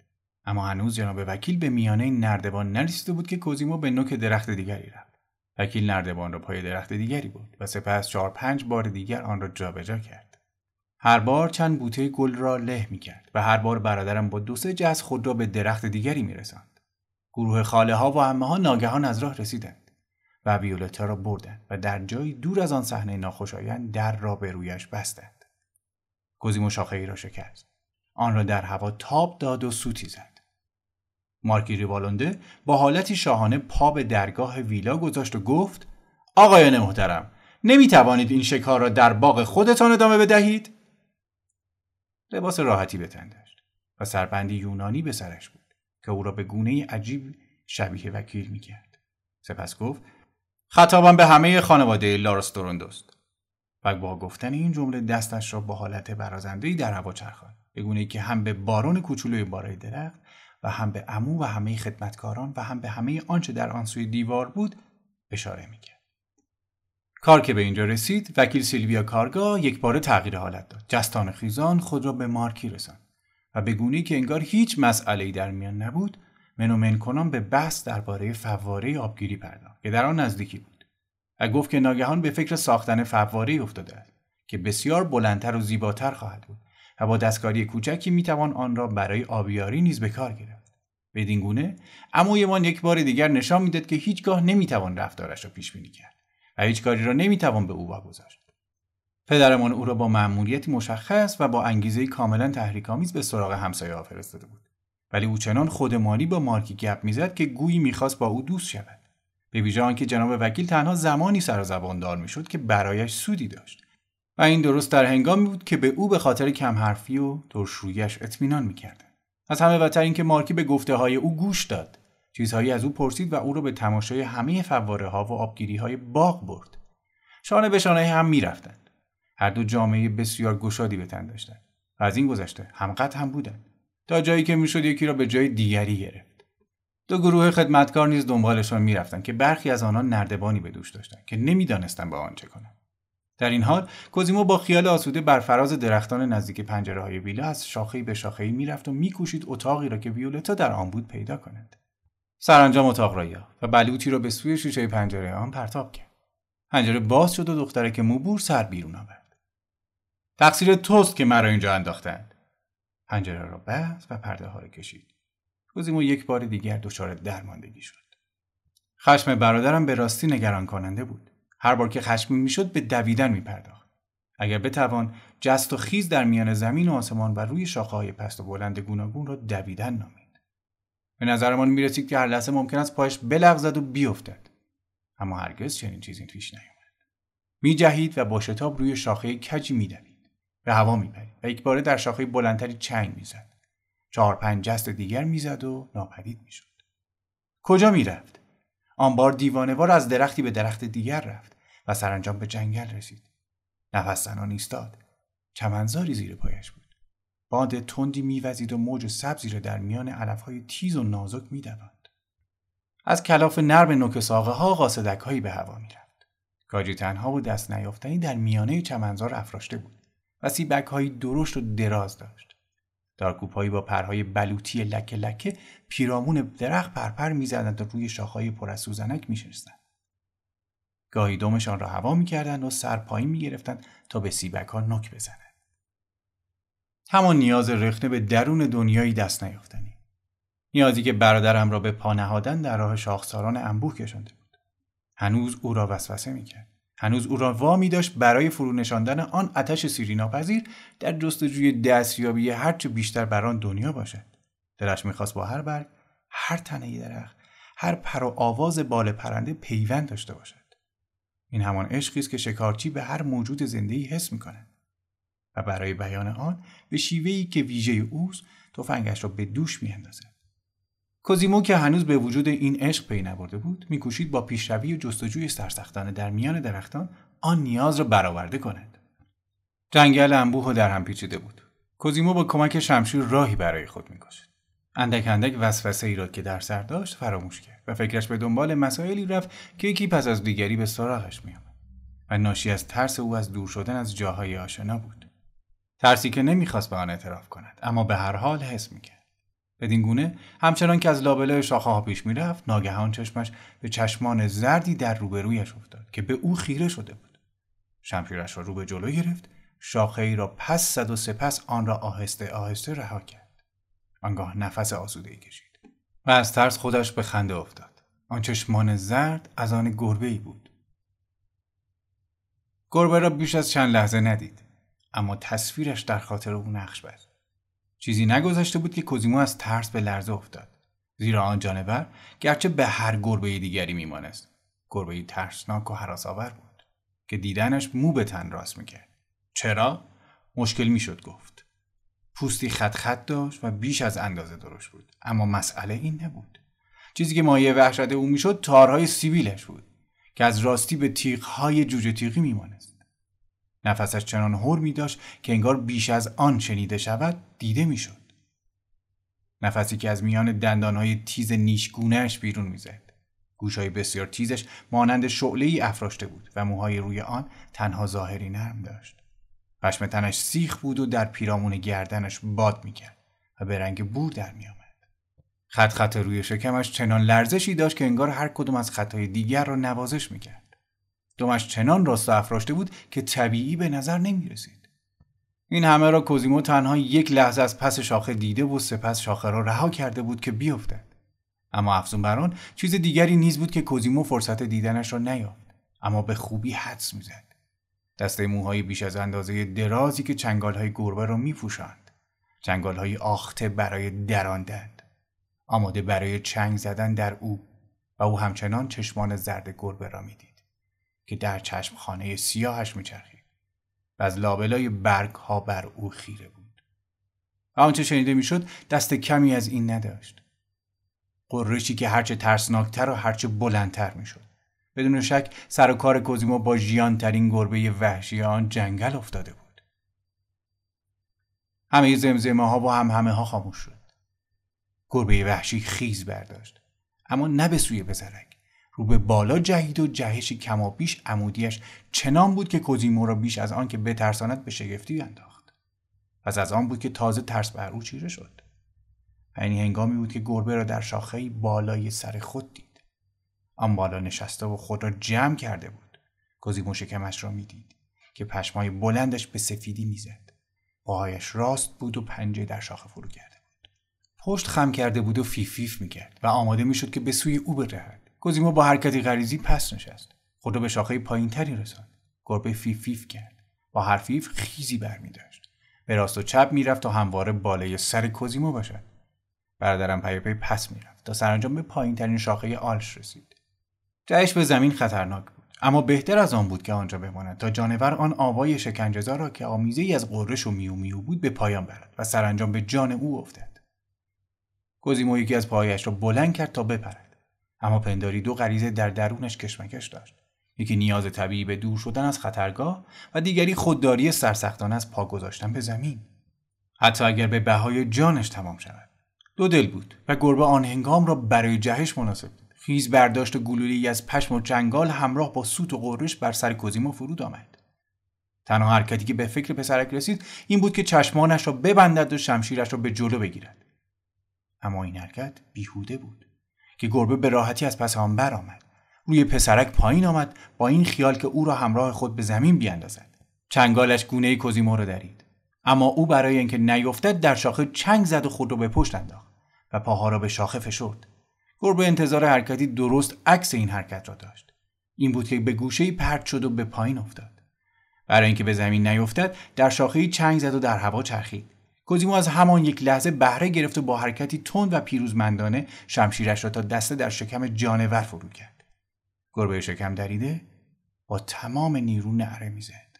اما هنوز جناب وکیل به میانه نردبان نرسیده بود که کوزیمو به نوک درخت دیگری رفت. وکیل نردبان را پای درخت دیگری بود و سپس چهار پنج بار دیگر آن را جابجا کرد. هر بار چند بوته گل را له می کرد و هر بار برادرم با دو سه جز خود را به درخت دیگری می رسند. گروه خاله ها و همه ها ناگهان از راه رسیدند و ویولتا را بردند و در جایی دور از آن صحنه ناخوشایند در را به رویش بستند. گزیمو شاخه ای را شکست. آن را در هوا تاب داد و سوتی زد. مارکی ریوالونده با حالتی شاهانه پا به درگاه ویلا گذاشت و گفت آقایان محترم نمی توانید این شکار را در باغ خودتان ادامه بدهید؟ لباس راحتی به تن داشت و سربندی یونانی به سرش بود که او را به گونه عجیب شبیه وکیل می کرد. سپس گفت خطابم به همه خانواده لاروستوروندوست و با گفتن این جمله دستش را با حالت برازندهی در هوا چرخاند به گونه که هم به بارون کوچولوی بارای درخت و هم به امو و همه خدمتکاران و هم به همه آنچه در آن سوی دیوار بود اشاره می‌کرد. کار که به اینجا رسید وکیل سیلویا کارگا یک بار تغییر حالت داد جستان خیزان خود را به مارکی رساند و به گونه‌ای که انگار هیچ مسئله‌ای در میان نبود منومن کنان به بحث درباره فواره آبگیری پرداخت که در آن نزدیکی بود و گفت که ناگهان به فکر ساختن فواره افتاده است که بسیار بلندتر و زیباتر خواهد بود و با دستکاری کوچکی می‌توان آن را برای آبیاری نیز به کار گرفت. بدین گونه عمویمان یک بار دیگر نشان می‌داد که هیچگاه نمی‌توان رفتارش را پیش بینی کرد و هیچ کاری را نمی‌توان به او واگذاشت. پدرمان او را با مأموریتی مشخص و با انگیزه کاملا تحریک‌آمیز به سراغ همسایه ها فرستاده بود. ولی او چنان خودمانی با مارکی گپ می‌زد که گویی می‌خواست با او دوست شود. به ویژه آنکه جناب وکیل تنها زمانی سر زبان دار می‌شد که برایش سودی داشت. و این درست در هنگامی بود که به او به خاطر کم حرفی و ترشرویش اطمینان می‌کرد. از همه بدتر اینکه مارکی به گفته های او گوش داد. چیزهایی از او پرسید و او را به تماشای همه فواره ها و آبگیری های باغ برد. شانه به شانه هم می‌رفتند. هر دو جامعه بسیار گشادی به تن داشتند و از این گذشته همقدر هم بودند تا جایی که می‌شد یکی را به جای دیگری گرفت. دو گروه خدمتکار نیز دنبالشان می‌رفتند که برخی از آنان نردبانی به دوش داشتند که نمی‌دانستند با آن چه کنند. در این حال کوزیمو با خیال آسوده بر فراز درختان نزدیک پنجره های ویلا از شاخهای به شاخهای می‌رفت و میکوشید اتاقی را که ویولتا در آن بود پیدا کند سرانجام اتاق را یافت و بلوطی را به سوی شیشه پنجره آن پرتاب کرد. پنجره باز شد و دختره که موبور سر بیرون آورد. تقصیر توست که مرا اینجا انداختند پنجره را بست و پرده ها را کشید. کوزیمو یک بار دیگر دچار درماندگی شد. خشم برادرم به راستی نگران کننده بود. هر بار که خشمگین می‌شد به دویدن میپرداخت اگر بتوان جست و خیز در میان زمین و آسمان و روی شاخه های پست و بلند گوناگون را دویدن نامید. به نظرمان می‌رسید که هر لحظه ممکن است پایش بلغزد و بیفتد. اما هرگز چنین چیزی پیش نیامد. میجهید و با شتاب روی شاخه کجی میدوید به هوا میپرید و یک باره در شاخه بلندتری چنگ می‌زد. چهار پنج جست دیگر می‌زد و ناپدید می‌شد. کجا می‌رفت؟ آن بار دیوانوار از درختی به درخت دیگر رفت و سرانجام به جنگل رسید. نفس زنان ایستاد. چمنزاری زیر پایش بود. باد تندی میوزید و موج سبزی را در میان علفهای تیز و نازک میدواند از کلاف نرم نوک ساقه ها به هوا می‌رفت. گاجی تنها و دست نیافتنی در میانه چمنزار افراشته بود. و سیبک هایی درشت و دراز داشت. دارکوبهایی با پرهای بلوطی لکه لکه پیرامون درخت پرپر می‌زدند و روی شاخهای پر از سوزنک گاهی دمشان را هوا می‌کردند و سر پایین می‌گرفتند تا به سیبک ها نک بزنند. همان نیاز رخنه به درون دنیایی دست نیافتنی نیازی که برادرم را به پا نهادن در راه شاخساران انبوه کشانده بود. هنوز او را وسوسه می‌کرد. هنوز او را وامی داشت برای فرو نشاندن آن آتش سیری ناپذیر در جستجوی دستیابی هرچه بیشتر بر آن دنیا باشد. دلش می‌خواست با هر برگ هر تنه درخت هر پر و آواز بال پرنده پیوند داشته باشد. این همان عشقی است که شکارچی به هر موجود زنده‌ای حس می‌کند. و برای بیان آن به شیوهی که ویژه اوست تفنگش را به دوش میاندازد. کوزیمو که هنوز به وجود این عشق پی نبرده بود میکوشید با پیشروی و جستجوی سرسختانه در میان درختان آن نیاز را برآورده کند. جنگل انبوه و در هم پیچیده بود. کوزیمو با کمک شمشیر راهی برای خود می‌کشید. اندک اندک وسوسه ای را که در سر داشت فراموش کرد و فکرش به دنبال مسائلی رفت که یکی پس از دیگری به سراغش میآمد و ناشی از ترس او از دور شدن از جاهای آشنا بود. ترسی که نمی‌خواست به آن اعتراف کند اما به هر حال حس می‌کرد. بدین گونه. همچنان که از لابلای شاخه ها پیش می‌رفت ناگهان چشمش به چشمان زردی در روبرویش افتاد که به او خیره شده بود. شمشیرش را رو به جلو گرفت شاخه ای را پس زد و سپس آن را آهسته آهسته رها کرد. آنگاه نفس آسوده ای کشید و از ترس خودش به خنده افتاد. آن چشمان زرد از آن گربه ای بود. گربه را بیش از چند لحظه ندید اما تصویرش در خاطر او نقش بست. چیزی نگذشته بود که کوزیمو از ترس به لرزه افتاد. زیرا آن جانور گرچه به هر گربه دیگری میمانست. گربه ترسناک و حراسآور بود که دیدنش مو به تن راست می‌کرد. چرا؟ مشکل می‌شد گفت. پوستی خط خط داشت و بیش از اندازه درشت بود. اما مسئله این نبود. چیزی که مایه وحشت او می‌شد تارهای سیبیلش بود که از راستی به تیغهای جوجه تیغی میمانست. نفسش چنان هر می داشت که انگار بیش از آن شنیده شود دیده می شد. نفسی که از میان دندانهای تیز نیشگونهش بیرون می‌زد. گوشهای بسیار تیزش مانند شعله ای افراشته بود و موهای روی آن تنها ظاهری نرم داشت. پشم تنش سیخ بود و در پیرامون گردنش باد می‌کرد و به رنگ بور در میآمد. خط خط روی شکمش چنان لرزشی داشت که انگار هر کدوم از خطهای دیگر را نوازش می‌کرد. دمش چنان راست افراشته بود که طبیعی به نظر نمی رسید. این همه را کوزیمو تنها یک لحظه از پس شاخه دیده و سپس شاخه را رها کرده بود که بیفتد. اما افزون بر آن چیز دیگری نیز بود که کوزیمو فرصت دیدنش را نیافت اما به خوبی حدس می‌زد دسته موهای بیش از اندازه درازی که چنگالهای گربه را میپوشاند چنگالهای آخته برای دراندند آماده برای چنگ زدن در او و او همچنان چشمان زرد گربه را می‌دید که در چشم خانه سیاهش میچرخید و از لابلای برگ ها بر او خیره بود. آنچه شنیده می‌شد دست کمی از این نداشت. قرشی که هرچه ترسناکتر و هرچه بلندتر می‌شد. بدون شک سر و کار کوزیمو با ترین گربه وحشی آن جنگل افتاده بود. همه زمزمه ها و هم همه ها خاموش شد. گربه وحشی خیز برداشت. اما نه به سوی بزرگ. رو به بالا جهید و جهش کما بیش عمودیش. چنان بود که کوزیمو را بیش از آن که بترساند به شگفتی انداخت. پس از آن بود که تازه ترس بر او چیره شد. این هنگامی بود که گربه را در شاخه بالای سر خود دید. آن بالا نشسته و خود را جمع کرده بود. کوزیمو شکمش را می‌دید که پشمای بلندش به سفیدی می‌زد. پاهایش راست بود و پنجه در شاخه فرو کرده بود. پشت خم کرده بود و فیف فیف می‌کرد و آماده می‌شد که به سوی او بجهد کوزیمو با حرکتی غریزی پس نشست. خود را به شاخه پایینتری رساند. گربه فیف فیف کرد. با هر فیف خیزی برمی داشت به راست و چپ می‌رفت تا همواره بالای سر کوزیمو باشد. برادرم پی پی پس می‌رفت تا سرانجام به پایینترین شاخه آلش رسید. جهش به زمین خطرناک بود. اما بهتر از آن بود که آنجا بماند تا جانور آن آوای شکنجهزا را که آمیزه ای از قررش و میو میو بود به پایان برد و سرانجام به جان او افتد. کوزیمو یکی از پایش را بلند کرد تا بپرد. اما پنداری دو غریزه در درونش کشمکش داشت. یکی نیاز طبیعی به دور شدن از خطرگاه و دیگری خودداری سرسختانه از پا گذاشتن به زمین. حتی اگر به بهای جانش تمام شود. دو دل بود و گربه آن هنگام را برای جهش مناسب بود. خیز برداشت گلولی از پشم و چنگال همراه با سوت و قررش بر سر کوزیمو فرود آمد. تنها حرکتی که به فکر پسرک رسید این بود که چشمانش را ببندد و شمشیرش را به جلو بگیرد. اما این حرکت بیهوده بود. که گربه به راحتی از پس آن برآمد روی پسرک پایین آمد با این خیال که او را همراه خود به زمین بیاندازد چنگالش گونه کوزیمو را درید. اما او برای اینکه نیفتد در شاخه چنگ زد و خود را به پشت انداخت و پاها را به شاخه فشرد. گربه انتظار حرکتی درست عکس این حرکت را داشت. این بود که به گوشه پرت شد و به پایین افتاد. برای اینکه به زمین نیفتد در شاخه چنگ زد و در هوا چرخید. کوزیمو از همان یک لحظه بهره گرفت و با حرکتی تند و پیروزمندانه شمشیرش را تا دسته در شکم جانور فرو کرد. گربه شکم دریده با تمام نیرو نعره می‌زد.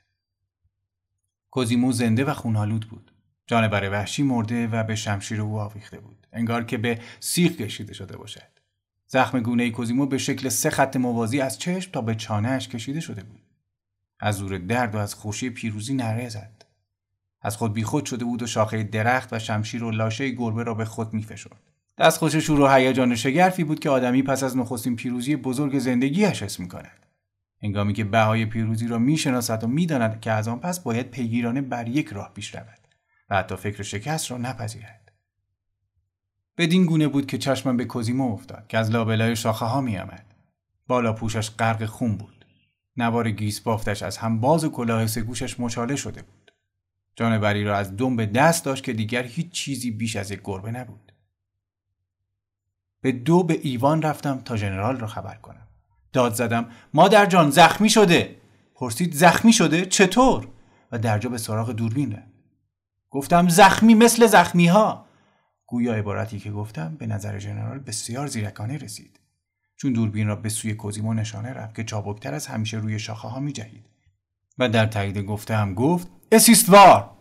کوزیمو زنده و خونالود بود. جانور وحشی مرده و به شمشیر او آویخته بود. انگار که به سیخ کشیده شده باشد. زخم گونه کوزیمو به شکل سه خط موازی از چشم تا به چانهش کشیده شده بود. از زور درد و از خوشی پیروزی نره زد. از خود بیخود شده بود و شاخه درخت و شمشیر و لاشه گربه را به خود میفشرد. خوش شور و هیجان شگرفی بود که آدمی پس از نخستین پیروزی بزرگ زندگیش حس می‌کند. هنگامی که بهای پیروزی را می‌شناسد و می‌داند که از آن پس باید پیگیرانه بر یک راه پیش رود و حتی فکر شکست را نپذیرد. بدین گونه بود که چشمم به کوزیمو افتاد که از لابلای شاخه ها میآمد. بالا پوشش غرق خون بود. نوار گیس بافتش از هم باز و کلاه سگوشش مچاله شده بود. جانوری را از دم به دست داشت که دیگر هیچ چیزی بیش از یک گربه نبود. به دو به ایوان رفتم تا ژنرال را خبر کنم. داد زدم مادر جان زخمی شده. پرسید زخمی شده چطور؟ و درجا به سراغ دوربین رفت. گفتم زخمی مثل زخمی ها. گویا عبارتی که گفتم به نظر ژنرال بسیار زیرکانه رسید. چون دوربین را به سوی کوزیمو نشانه رفت که چابکتر از همیشه روی شاخه ها می جهید. و در تایید گفته هم گفت اسیستوار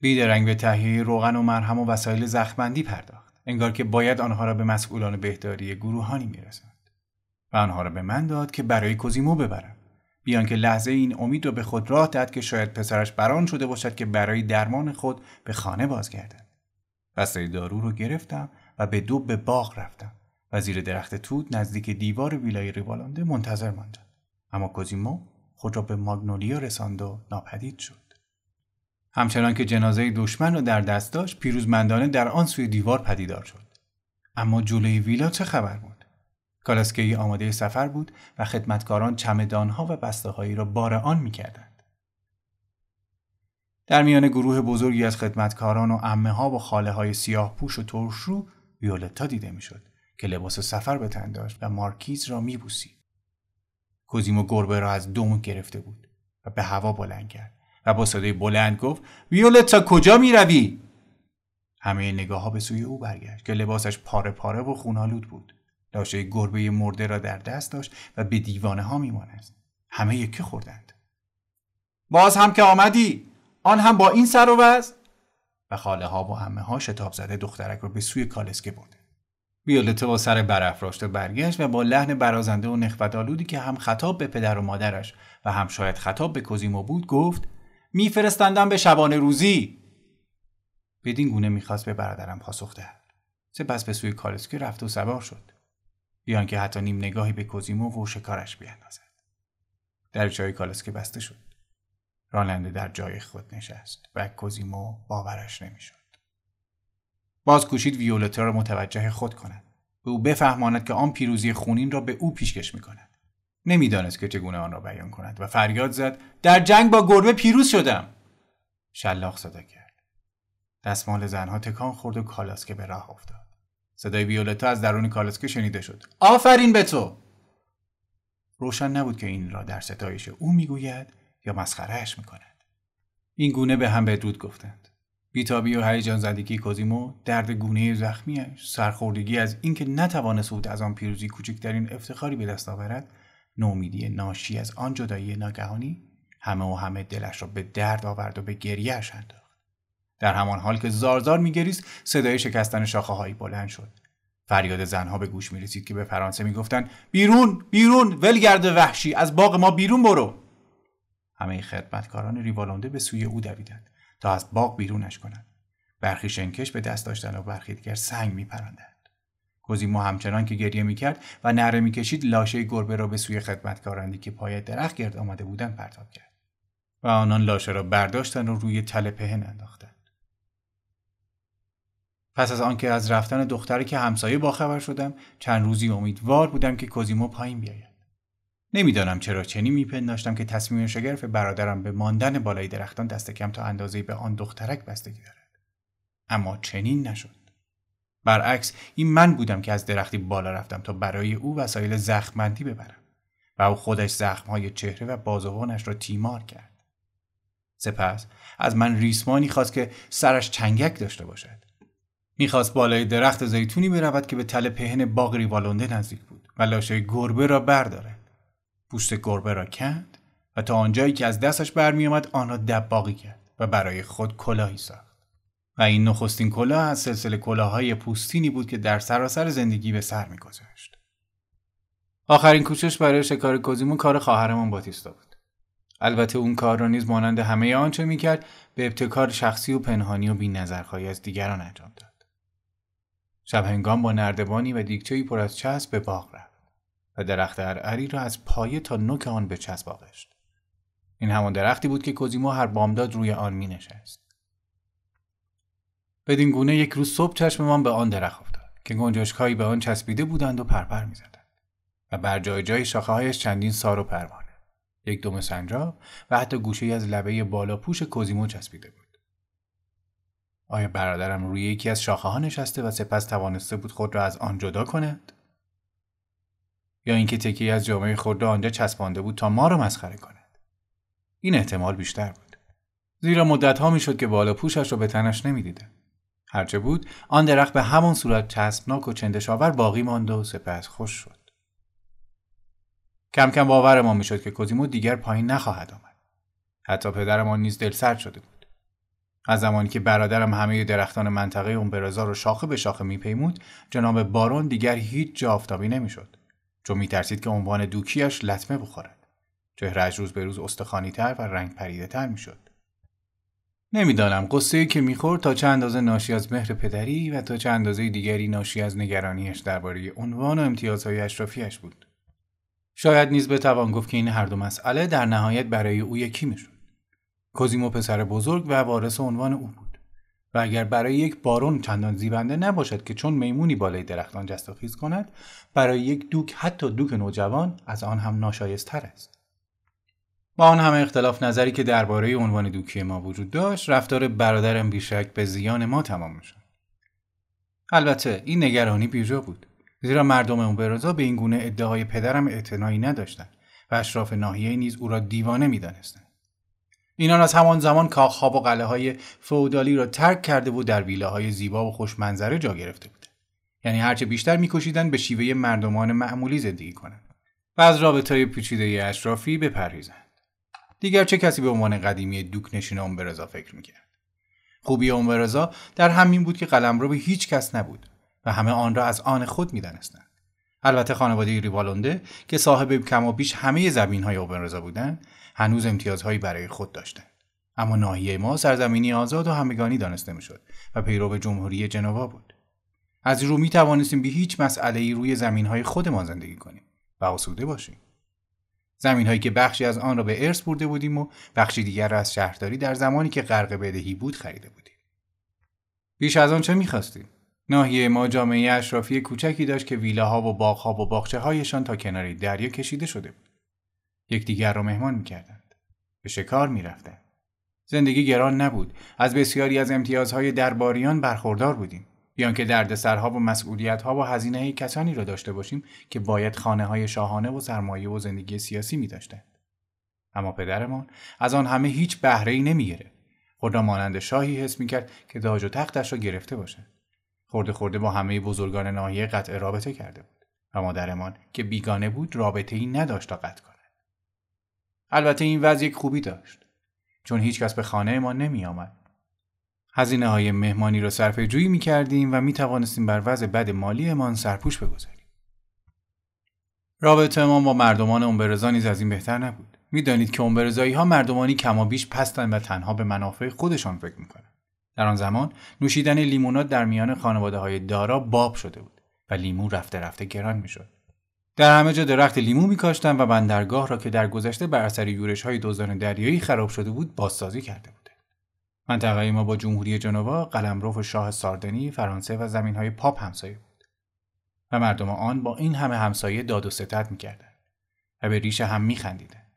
بیدرنگ به تهیه روغن و مرهم و وسایل زخمبندی پرداخت. انگار که باید آنها را به مسئولان بهداری گروهانی میرساند. و آنها را به من داد که برای کوزیمو ببرم. بیان که لحظه این امید را به خود راه داد که شاید پسرش بران شده باشد که برای درمان خود به خانه بازگردد. بسته دارو رو گرفتم و به دو به باغ رفتم. و زیر درخت توت نزدیک دیوار ویلای ریوالانده منتظر ماندم اما کوزیمو خود را به ماگنولیا رساند و ناپدید شد. همچنان که جنازه دشمن را در دست داشت پیروزمندانه در آن سوی دیوار پدیدار شد. اما جلوی ویلا چه خبر بود؟ کالاسکهی آماده سفر بود و خدمتکاران چمدانها و بستههایی را بار آن می‌کردند. در میان گروه بزرگی از خدمتکاران و امه ها و خاله های سیاه پوش و ترشرو ویولتا دیده می‌شد که لباس سفر به تن داشت و مارکیز را میبوسید. کوزیمو گربه را از دوم گرفته بود و به هوا بلند کرد و با صدای بلند گفت ویولتا کجا می‌روی؟ همه نگاه ها به سوی او برگشت که لباسش پاره پاره و خونالود بود. لاشه گربه مرده را در دست داشت و به دیوانه ها میمانست. همه یکی خوردند. باز هم که آمدی؟ آن هم با این سر و وز؟ و خاله ها و همه ها شتاب زده دخترک را به سوی کالسکه برده ویولتا با سر برافراشته برگشت و با لحن برازنده و نخوت که هم خطاب به پدر و مادرش و هم شاید خطاب به کوزیمو بود گفت میفرستندم به شبانه روزی. بدین گونه می‌خواست به برادرم پاسخ دهد. سپس به سوی کالسکی رفت و سوار شد. بیان که حتی نیم نگاهی به کوزیمو و شکارش بیاندازد. در جای کالسکی بسته شد. راننده در جای خود نشست و کوزیمو باورش نمی‌شد. باز کوشید ویولتا را متوجه خود کند. به او بفهماند که آن پیروزی خونین را به او پیشکش می کند. نمی‌دانست که چگونه آن را بیان کند و فریاد زد در جنگ با گربه پیروز شدم. شلاق صدا کرد. دستمال زنها تکان خورد و کالاسکه به راه افتاد. صدای ویولتا از درون کالاسکه شنیده شد. آفرین به تو! روشن نبود که این را در ستایش او می‌گوید یا مسخرهش می‌کند. این گونه به هم بدرود گفتند. بیتابی و هیجان زدگی کوزیمو درد گونه زخمیش سرخوردگی از اینکه نتوانست بود از آن پیروزی کوچکترین افتخاری به دست آورد نومیدی ناشی از آن جدایی ناگهانی همه و همه دلش را به درد آورد و به گریهاش انداخت. در همان حال که زارزار میگریست صدای شکستن شاخه هایی بلند شد. فریاد زنها به گوش می رسید که به فرانسه می‌گفتند بیرون بیرون ولگرد وحشی از باغ ما بیرون برو! همه خدمتکاران ریوالونده به سوی او دویدند. تا از باغ بیرونش کنند. برخی شنکش به دست داشتن و برخی دیگر سنگ میپراندند. کوزیمو همچنان که گریه می‌کرد و نره می‌کشید لاشه گربه را به سوی خدمتکارانی که پای درخت گرد آمده بودند پرتاب کرد و آنان لاشه را برداشتند و روی تله پهن انداختند. پس از آنکه از رفتن دختری که همسایه باخبر شدم چند روزی امیدوار بودم که کوزیمو پایین بیاید. نمی‌دانم چرا چنین میپنداشتم که تصمیم شگرف برادرم به ماندن بالای درختان دست کم تا اندازه به آن دخترک بستگی دارد. اما چنین نشد. برعکس این من بودم که از درختی بالا رفتم تا برای او وسایل زخمبندی ببرم و او خودش زخمهای چهره و بازوانش را تیمار کرد. سپس از من ریسمانی خواست که سرش چنگک داشته باشد. می‌خواست بالای درخت زیتونی برود که به تل پهن باغ ریوالونده نزدیک بود و لاشه گربه را بردارد. پوست گربه را کند و تا آنجایی که از دستش برمیآمد آن را دباغی کرد و برای خود کلاهی ساخت. و این نخستین کلاه از سلسله کلاههای پوستینی بود که در سراسر زندگی به سر میگذاشت. آخرین کوشش برای شکار کوزیمو کار خواهرمان باتیستا بود. البته اون کار را نیز مانند همه آنچه می‌کرد به ابتکار شخصی و پنهانی و بینظرخواهی از دیگران انجام داد. شب هنگام با نردبانی و دیگچهی پر از چسب به باغ رفت. و درخت ارعری را از پایه تا نوک آن به چسب آغشت. این همان درختی بود که کوزیمو هر بامداد روی آن می نشست. بدین گونه یک روز صبح چشممان به آن درخت افتاد که گنجشکهایی به آن چسبیده بودند و پرپر می‌زدند و بر جای جای شاخه هایش چندین سار و پروانه یک دم سنجاب و حتی گوشه از لبه بالا پوش کوزیمو چسبیده بود آیا برادرم روی یکی از شاخه ها نشسته و سپس توانسته بود خود را از آن جدا کند؟ یا اینکه تکی از جامعه را آنجا چسبانده بود تا ما را مسخره کند؟ این احتمال بیشتر بود. زیرا مدت ها می‌شد که بالا پوشش را به تنش نمی‌دیده. هرچه بود آن درخت به همان صورت چسبناک و چندشاور باقی ماند و سپس خوش شد. کم کم باور ما می‌شد که کوزیمو دیگر پایین نخواهد آمد. حتی پدرمان نیز دلسرد شده بود. از زمانی که برادرم همه درختان منطقه اومبرازا رو شاخه به شاخه میپیمود جناب بارون دیگر هیچ جا آفتابی نمی‌شد چون میترسید که عنوان دوکیش لطمه بخورد. چهرهش روز به روز استخوانیتر و رنگ پریده تر می‌شد. نمی‌دانم قصه که می‌خورد تا چه اندازه ناشی از مهر پدری و تا چه اندازه دیگری ناشی از نگرانیش درباره عنوان و امتیازهای اشرافیش بود. شاید نیز بتوان گفت که این هر دو مسئله در نهایت برای او یکی می‌شد. کوزیمو پسر بزرگ و وارث عنوان او بود. و اگر برای یک بارون چندان زیبنده نباشد که چون میمونی بالای درختان جست و خیز کند برای یک دوک حتی دوک نوجوان از آن هم ناشایستتر است. با آن همه اختلاف نظری که درباره عنوان دوکی ما وجود داشت رفتار برادرم بیشک به زیان ما تمام می‌شد البته این نگرانی بیجا بود زیرا مردم اون به این گونه ادعای پدرم اعتنایی نداشتند و اشراف ناحیه نیز او را دیوانه می‌دانستند. اینان از همان زمان کاخها و قله های فودالی را ترک کرده و در ویله های زیبا و خوشمنظره جا گرفته بودند یعنی هرچه بیشتر میکوشیدند به شیوه مردمان معمولی زندگی کنند و از رابطه پیچیده اشرافی بپرهیزند. دیگر چه کسی به عنوان قدیمی دوک نشین امبرزا فکر می‌کرد؟ خوبی امبرزا در همین بود که قلمرو به هیچ کس نبود و همه آن را از آن خود می‌دانستند. البته خانواده ریوالونده که صاحب کم و بیش همه زمین های اوبنرزا بودند هنوز امتیازهایی برای خود داشتند اما ناحیه ما سرزمینی آزاد و همگانی دانسته می‌شد و پیرو جمهوری جنوا بود. از رو می توانستیم به هیچ مسئله ای روی زمین های خودمان زندگی کنیم و آسوده باشیم. زمین هایی که بخشی از آن را به ارث برده بودیم و بخشی دیگر را از شهرداری در زمانی که غرق بدهی بود خریده بودیم. بیش از آن چه می‌خواستیم؟ ناحیه ما جامعه اشرافی کوچکی داشت که ویله ها و باغ ها و باغچه هایشان تا کنار دریا کشیده شده بود. یکدیگر را مهمان می‌کردند به شکار می‌رفتند زندگی گران نبود از بسیاری از امتیازهای درباریان برخوردار بودیم بیان که دردسرها و مسئولیتها و هزینه کسانی را داشته باشیم که باید خانه های شاهانه و سرمایه و زندگی سیاسی می داشتند. اما پدرمان از آن همه هیچ بهره ای نمی خود را مانند شاهی حس می کرد که داج و تختش را گرفته باشد. خورده خورده با همه بزرگان ناحیه قطع رابطه کرده بود و مادرمان که بیگانه بود رابطه ای نداشت تا قطع. البته این وضع یک خوبی داشت چون هیچکس به خانه ما نمی آمد. هزینه های مهمانی را صرف جویی می کردیم و می توانستیم بر وضع بد مالیمان سرپوش بگذاریم. رابطه ما با مردمان امبرزا نیز از این بهتر نبود. می‌دانید که امبرزایی ها مردمانی کمابیش پستن و تنها به منافع خودشان فکر می‌کنند. در آن زمان نوشیدن لیمونات در میان خانواده های دارا باب شده بود و لیمو رفته رفته گران می‌شد. در همه جا درخت لیمو میکاشتند و بندرگاه را که در گذشته بر اثر یورش های دزدان دریایی خراب شده بود بازسازی کرده بود. منطقه ما با جمهوری جنوا قلمرو شاه ساردنی فرانسه و زمین های پاپ همسایه بود و مردم آن با این همه همسایه داد و ستد می‌کردند و به ریش هم میخندیدند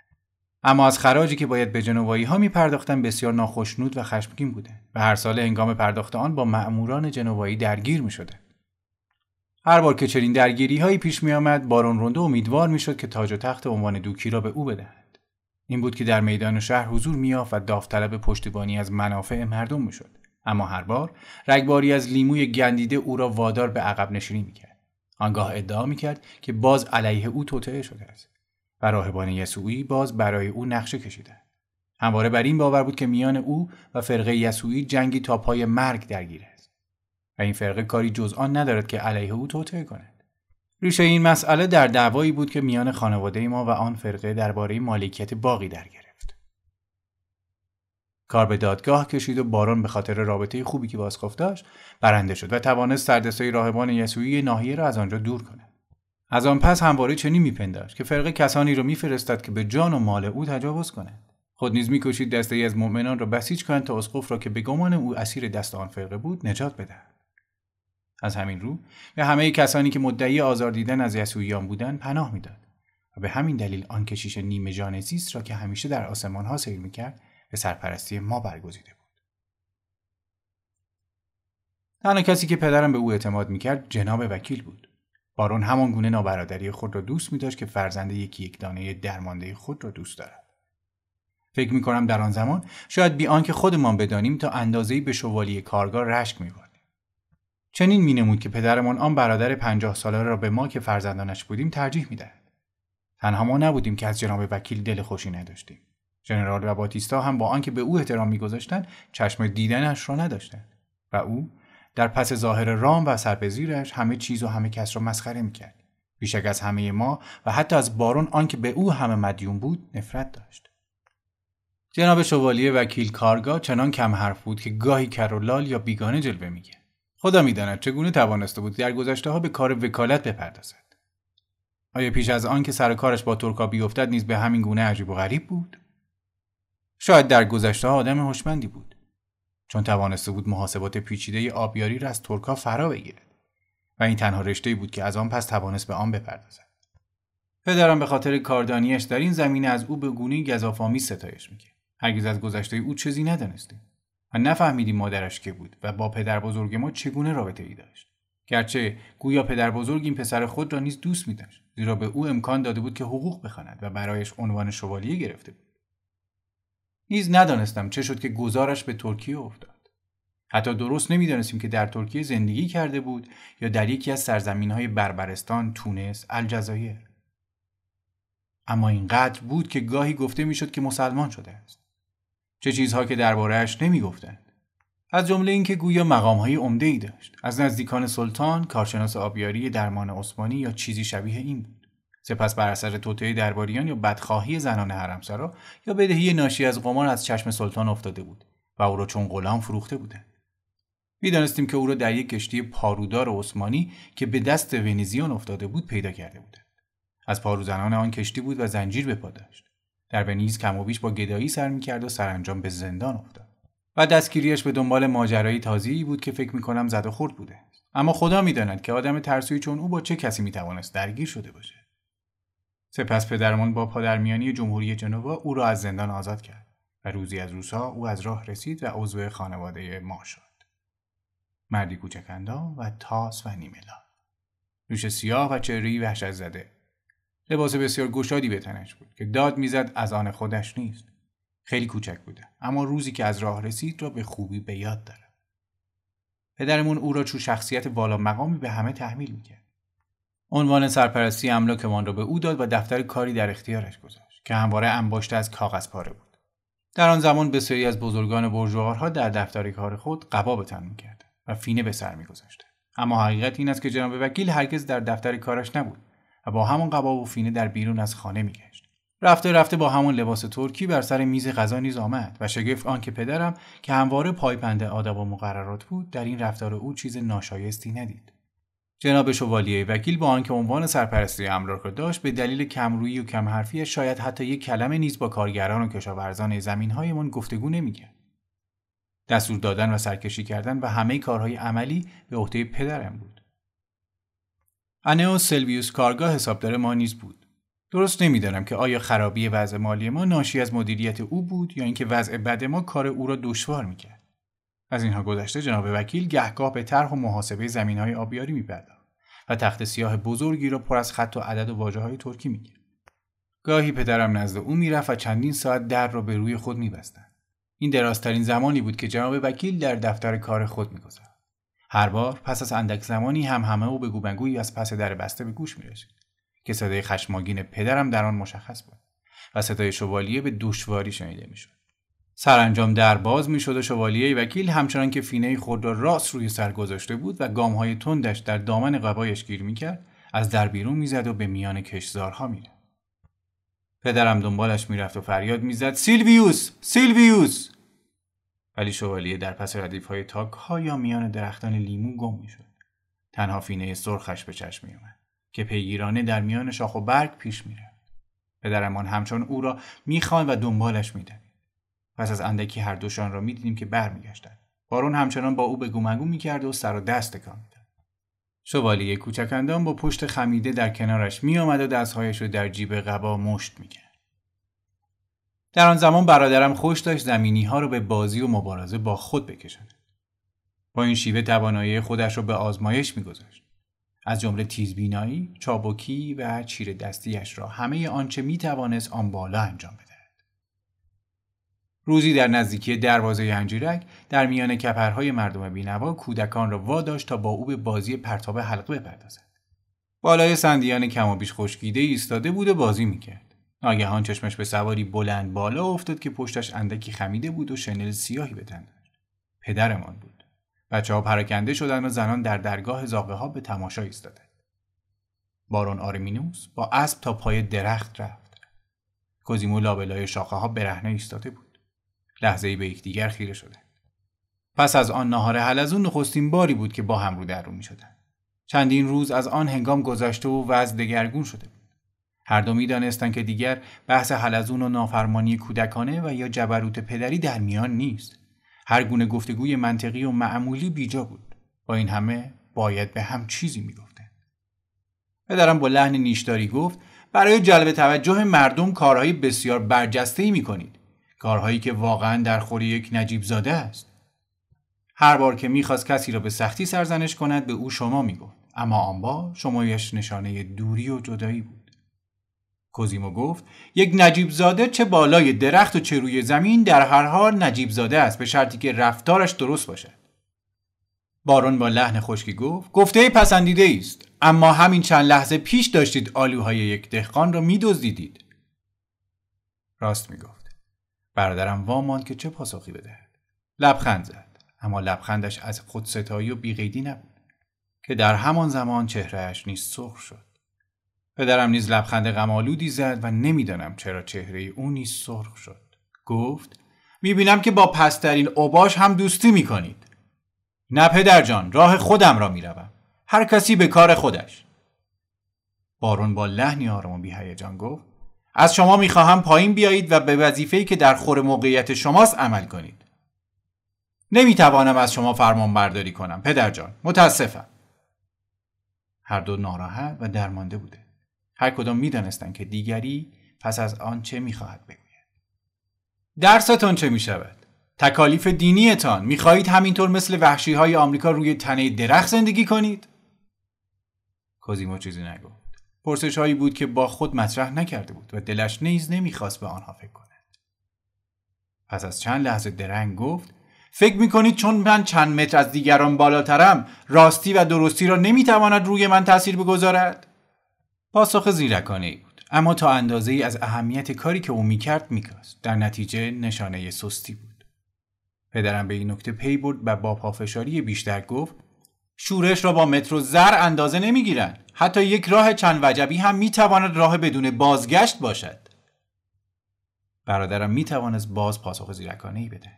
اما از خراجی که باید به جنوایی ها می پرداختن بسیار ناخشنود و خشمگین بوده و هر سال هنگام پرداخت آن با مأموران جنوایی درگیر می. هر بار که چنین درگیری هایی پیش می آمد بارون رونده امیدوار می شد که تاج و تخت عنوان دوکی را به او بدهند. این بود که در میدان شهر حضور میافت و داوطلب پشتیبانی از منافع مردم می‌شد. اما هر بار رگباری از لیموی گندیده او را وادار به عقب نشینی می‌کرد. آنگاه ادعا می‌کرد که باز علیه او توطعه شده است و راهبان یسوعی باز برای او نقشه کشیدند. همواره بر این باور بود که میان او و فرقه یسوعی جنگی تا پای مرگ درگیر است و این فرقه کاری جز آن ندارد که علیه او توطعه کند. ریشه این مسئله در دعوایی بود که میان خانواده ما و آن فرقه درباره مالکیت باقی در گرفت. کار به دادگاه کشید و بارون به خاطر رابطه خوبی که باسخف داشت برنده شد و توانست سردستای راهبان یسوعی ناحیه را از آنجا دور کند. از آن پس همواره چنین میپنداشت که فرقه کسانی را میفرستد که به جان و مال او تجاوز کنند. خود نیز میکوشید دسته ای از مؤمنان را بسیج کنند تا اسقف را که به گمان او اسیر دست آن فرقه بود نجات بدهد. از همین رو به همه کسانی که مدعی آزار دیدن از یسوعیان بودند پناه می‌داد و به همین دلیل آن کشیش نیمه جان را که همیشه در آسمان ها سیر می‌کرد به سرپرستی ما برگزیده بود تنها کسی که پدرم به او اعتماد می‌کرد جناب وکیل بود بارون همان گونه نابرادری خود را دوست می داشت که فرزند یکی یک دانه درمانده خود را دوست دارد. فکر می کنم در آن زمان شاید بی آنکه خودمان بدانیم تا اندازه‌ای به شوالی کارگاه رشک می. چنین می نمود که پدرمان آن برادر پنجاه ساله را به ما که فرزندانش بودیم ترجیح می دهد. تنها ما نبودیم که از جناب وکیل دل خوشی نداشتیم. ژنرال و باتیستا هم با آنکه به او احترام میگذاشتند چشم دیدنش را نداشتند و او در پس ظاهر رام و سرپذیرش همه چیز و همه کس را مسخره می‌کرد بیشک از همه ما و حتی از بارون آنکه به او همه مدیون بود نفرت داشت جناب شوالیه وکیل کارگاه چنان کم حرف بود که گاهی کرولال یا بیگانه جلوه میگه خدا می‌داند چگونه توانسته بود در گذشته ها به کار وکالت بپردازد. آیا پیش از آن که سر کارش با ترکا بیفتد نیز به همین گونه عجیب و غریب بود؟ شاید در گذشته ها آدم هوشمندی بود چون توانسته بود محاسبات پیچیده آبیاری را از ترکا فرا بگیرد و این تنها رشته بود که از آن پس توانست به آن بپردازد. پدرم به خاطر کاردانیش در این زمینه از او به گونه گزافآمیز ستایش می‌کرد. هرگز از گذشته او چیزی ندانستیم. و نفهمیدیم مادرش که بود و با پدر بزرگ ما چگونه رابطه ای داشت گرچه گویا پدر بزرگ این پسر خود را نیز دوست می داشت زیرا به او امکان داده بود که حقوق بخواند و برایش عنوان شوالیه گرفته بود نیز ندانستم چه شد که گزارش به ترکیه افتاد حتی درست نمی‌دانستیم که در ترکیه زندگی کرده بود یا در یکی از سرزمین های بربرستان، تونس، الجزایر. اما اینقدر بود که گاهی گفته می‌شد که مسلمان شده است. چه چیزها که دربارهش نمی‌گفتند. از جمله اینکه گویا مقام های عمده ای داشت. از نزدیکان سلطان، کارشناس آبیاری درمان عثمانی یا چیزی شبیه این بود. سپس بر اثر توطئه درباریان یا بدخواهی زنان حرمسرا یا بدهی ناشی از قمار از چشم سلطان افتاده بود و او را چون غلام فروخته بودند می‌دانستیم که او را در یک کشتی پارودار عثمانی که به دست ونیزیان افتاده بود پیدا کرده بودند از پاروزنان آن کشتی بود و زنجیر به پا داشت در ونیز کم و بیش با گدایی سر می‌کرد و سرانجام به زندان افتاد و دستگیریش به دنبال ماجرایی تازه‌ای بود که فکر می‌کنم زد و خورد بوده اما خدا می‌داند که آدم ترسوی چون او با چه کسی می‌توانست درگیر شده باشه سپس پدرمان با پادرمیانی جمهوری جنوا او را از زندان آزاد کرد و روزی از روزها او از راه رسید و عضو خانواده ما شد. مردی کوچکندام و تاس و نیملا. روش سیاه و چهرهی وحشت زده. لباس بسیار گشادی به تنش بود که داد می‌زد از آن خودش نیست. خیلی کوچک بوده اما روزی که از راه رسید را به خوبی به یاد دارم. پدرمون او را چون شخصیت بالا مقامی به همه تحمیل می‌کرد. عنوان سرپرستی املاکمان را به او داد و دفتر کاری در اختیارش گذاشت که همواره انباشته از کاغذ پاره بود در آن زمان بسیاری از بزرگان برجوارها در دفتر کار خود قبا به تن می‌کرد و فینه به سر میگذاشته اما حقیقت این است که جناب وکیل هرگز در دفتر کارش نبود و با همان قبا و فینه در بیرون از خانه میگشت. رفته رفته با همون لباس ترکی بر سر میز غذا نیز آمد و شگفت آنکه پدرم که همواره پایبند آداب و مقررات بود در این رفتار او چیز ناشایستی ندید. جناب شوالیه وکیل با آنکه عنوان سرپرستی املاک را داشت به دلیل کمرویی و کمحرفی شاید حتی یک کلمه نیز با کارگران و کشاورزان زمینهایمان گفتگو نمی‌کرد. دستور دادن و سرکشی کردن و همه کارهای عملی به عهده پدرم بود. انئو سلویوس کارگاه حسابدار ما نیز بود. درست نمی‌دانم که آیا خرابی وضع مالی ما ناشی از مدیریت او بود یا اینکه وضع بد ما کار او را دشوار می‌کرد. از اینها گذشته جناب وکیل گهگاه به طرح و محاسبه زمین های آبیاری میپرداخت و تخت سیاه بزرگی را پر از خط و عدد و واجه های ترکی میگرد گاهی پدرم نزد او می‌رفت و چندین ساعت در را به روی خود میبستند. این درازترین زمانی بود که جناب وکیل در دفتر کار خود می‌گذارد هر بار پس از اندک زمانی هم همه و بگو بگویی از پس در بسته به گوش می‌رسید که صدای خشماگین پدرم در آن مشخص بود و صدای شوالیه به دشواری شنیده می‌شد. سرانجام در باز می‌شد و شوالیه وکیل همچنان که فینه خود را راست روی سر گذاشته بود و گامهای تندش در دامن قبایش گیر می‌کرد از در بیرون می‌زد و به میان کشزارها میره پدرم دنبالش می‌رفت و فریاد می‌زد سیلویوس! سیلویوس! ولی شوالیه در پس ردیف های تاک ها یا میان درختان لیمو گم می‌شد. تنها فینه سرخش به چشم میومد که پیگیرانه در میان شاخ و برگ پیش می‌رفت. پدرمان همچون او را می‌خواند و دنبالش میدن پس از اندکی هر دوشان را می‌دیدیم که برمیگشتند. بارون همچنان با او به گومگو می‌کرد و سر و دست تکان می‌داد. شوالیه کوچکندان با پشت خمیده در کنارش میآمد و دستهایش را در جیب قبا مشت می‌کرد. در آن زمان برادرم خوش داشت زمینی ها رو به بازی و مبارزه با خود بکشند. با این شیوه توانایی خودش را به آزمایش میگذاشت. از جمله تیزبینایی، چابکی و چیر دستیش را همه آنچه می توانست آن بالا انجام بدهد. روزی در نزدیکی دروازه انجیرک در میان کپرهای مردم بینوا کودکان را واداشت تا با او به بازی پرتاب حلقه بپردازند. بالای سندیان کم و بیش خشکیده ایستاده بود و بازی می‌کرد. ناگهان چشمش به سواری بلند بالا افتاد که پشتش اندکی خمیده بود و شنل سیاهی به تن داشت. پدرمان بود. بچه ها پراکنده شدن و زنان در درگاه زاغه ها به تماشا ایستادند بارون آرمینوس با اسب تا پای درخت رفت. کوزیمو لابلای شاخه ها برهنه ایستاده بود. لحظه ای به یکدیگر خیره شدند پس از آن نهار حلزون نخستین باری بود که با هم رو در رو می شدن. چندین روز از آن هنگام گذشته و وضع دگرگون شده. هر دو می‌دانستند که دیگر بحث حلزون و نافرمانی کودکانه و یا جبروت پدری در میان نیست. هر گونه گفتگوی منطقی و معمولی بیجا بود. با این همه باید به هم چیزی می‌گفتند. پدرم با لحن نیشداری گفت برای جلب توجه مردم کارهای بسیار برجسته ای می کنید. کارهایی که واقعا در خور یک نجیب زاده است. هر بار که می‌خواست کسی را به سختی سرزنش کند به او شما می‌گفت اما آن بار شمایش نشانه دوری و جدایی بود. کوزیمو گفت یک نجیب زاده چه بالای درخت و چه روی زمین در هر حال نجیب زاده است به شرطی که رفتارش درست باشد. بارون با لحن خشکی گفت گفته پسندیده است اما همین چند لحظه پیش داشتید آلوهای یک دهقان را میدزدیدید. راست می‌گفت. برادرم واماند که چه پاسخی بدهد. لبخند زد اما لبخندش از خودستایی و بیقیدی نبود که در همان زمان چهرهش نیز سرخ شد. پدرم نیز لبخند غمالودی زد و نمی‌دانم چرا چهره او نیز سرخ شد. گفت می‌بینم که با پسترین اوباش هم دوستی می‌کنید. نه پدر جان راه خودم را می‌روم. هر کسی به کار خودش. بارون با لحنی آرام و بیهیجان گفت از شما می‌خواهم پایین بیایید و به وظیفه‌ای که در خور موقعیت شماست عمل کنید. نمی‌توانم از شما فرمان برداری کنم پدر جان. متاسفم. هر دو ناراحت و درمانده بوده. هر کدام می‌دانستند که دیگری پس از آن چه می‌خواهد بگوید. درستان چه می‌شود؟ تکالیف دینیتان. می‌خواهید همینطور مثل وحشی های آمریکا روی تنه درخت زندگی کنید؟ کوزیمو چیزی نگفت. پرسش هایی بود که با خود مطرح نکرده بود و دلش نیز نمی‌خواست به آنها فکر کند. پس از چند لحظه درنگ گفت فکر می‌کنید چون من چند متر از دیگران بالاترم راستی و درستی را نمی‌تواند روی من تاثیر بگذارد؟ پاسخ زیرکانه ای بود. اما تا اندازه ای از اهمیت کاری که او می‌کرد میکاست در نتیجه نشانه سستی بود. پدرم به این نکته پی برد و با پافشاری بیشتر گفت شورش را با متر و زر اندازه نمی‌گیرند. حتی یک راه چند وجبی هم می‌تواند راه بدون بازگشت باشد. برادرم می‌توانست باز پاسخ زیرکانه ای بده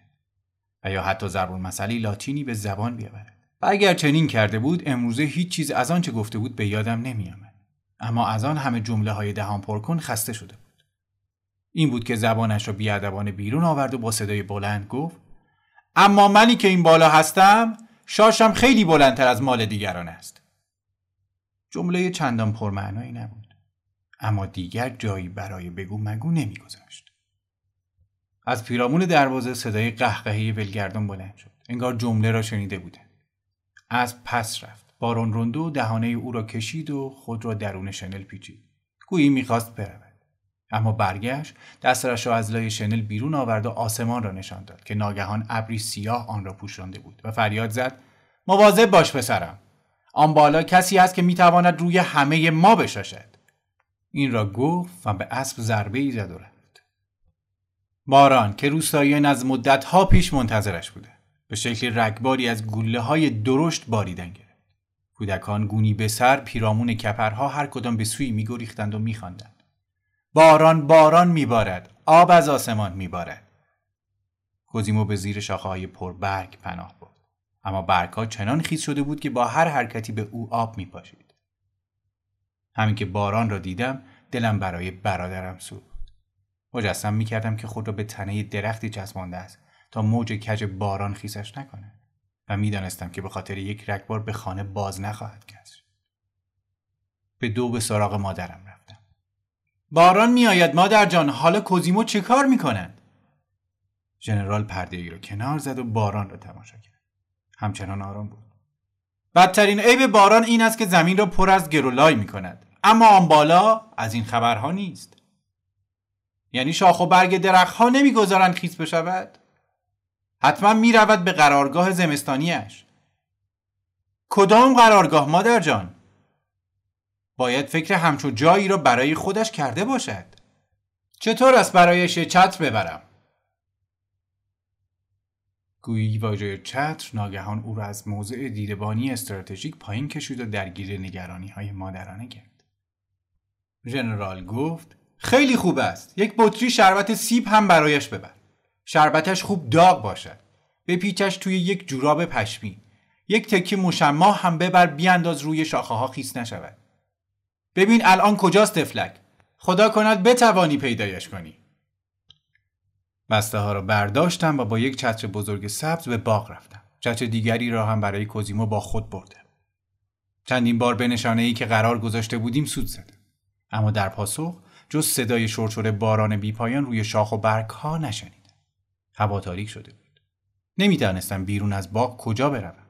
و یا حتی ضرب مسئله لاتینی به زبان بیاورد. و اگر چنین کرده بود امروزه هیچ چیز از آنچه گفته بود به یادم نمیآمد. اما از آن همه جمله های دهان پر کن خسته شده بود. این بود که زبانش را بیادبانه بیرون آورد و با صدای بلند گفت اما منی که این بالا هستم شاشم خیلی بلندتر از مال دیگران است. جمله چندان پرمعنایی نبود اما دیگر جایی برای بگو مگو نمیگذاشت. از پیرامون دروازه صدای قهقهه ولگردان بلند شد. انگار جمله را شنیده بوده از پس رفت. بارون روندو دهانه او را کشید و خود را درون شنل پیچید. گویی می‌خواست برود. اما برگشت دستش را از لای شنل بیرون آورد و آسمان را نشان داد که ناگهان ابری سیاه آن را پوشانده بود و فریاد زد مواظب باش پسرم. آن بالا کسی است که می‌تواند روی همه ما بشاشد. این را گفت و به اسب ضربه ای زد و رفت. باران که روستاییان از مدت ها پیش منتظرش بوده به شکل رگباری از گله های درشت باریدن کودکان گونی به سر پیرامون کپرها هر کدام به سوی میگریختند و میخواندند. باران باران میبارد آب از آسمان میبارد. کوزیمو به زیر شاخه های پربرگ پناه برد. اما برگها چنان خیز شده بود که با هر حرکتی به او آب میپاشید. همین که باران را دیدم دلم برای برادرم سوخت. مجسم می‌کردم که خود را به تنه درختی چسبانده است تا موج کج باران خیسش نکنه و می‌دانستم که به خاطر یک رگبار به خانه باز نخواهد گشت. به دو به سراغ مادرم رفتم. باران میآید مادر جان. حالا کوزیمو چه کار می‌کنند؟ ژنرال پرده ای را کنار زد و باران را تماشا کرد. همچنان آرام بود. بدترین عیب باران این است که زمین را پر از گرولای می کند اما آن بالا از این خبرها نیست. یعنی شاخ و برگ درختها نمی‌گذارند خیس بشود؟ حتما می رود به قرارگاه زمستانیش کدام قرارگاه مادر جان؟ باید فکر همچون جایی را برای خودش کرده باشد چطور است برایش چتر ببرم؟ گویی واژه چتر ناگهان او را از موضع دیدبانی استراتژیک پایین کشید و درگیر نگرانی های مادرانه کرد. ژنرال گفت خیلی خوب است. یک بطری شربت سیب هم برایش ببر. شربتش خوب داغ باشد. پیچش توی یک جوراب پشمی. یک تکی مشما هم ببر بیانداز روی شاخه ها خیس نشود. ببین الان کجاست تفلک؟ خدا کند بتوانی پیدایش کنی. بسته ها را برداشتم و با یک چتر بزرگ سبز به باغ رفتم. چتر دیگری را هم برای کوزیمو با خود بردم. چندین بار به نشانه ای که قرار گذاشته بودیم سود زدم. اما در پاسخ جز صدای شرشور باران بیپایان روی شاخ و برگ ها نشنیدم. هوا تاریک شده بود. نمی‌دانستم بیرون از باغ کجا بروم.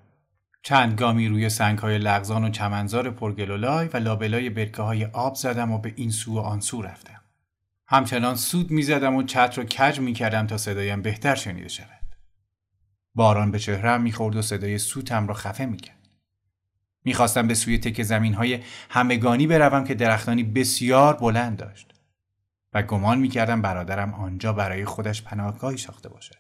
چند گامی روی سنگ های لغزان و چمنزار پرگلولای و لابلای برکه های آب زدم و به این سو و آن سو رفتم. همچنان سود می‌زدم و چتر رو کج می‌کردم تا صدایم بهتر شنیده شود. باران به چهرم می‌خورد و صدای سوتم را خفه می‌کرد. می‌خواستم به سوی تک زمین های همگانی بروم که درختانی بسیار بلند داشت و گمان می‌کردم برادرم آنجا برای خودش پناهگاهی ساخته باشد.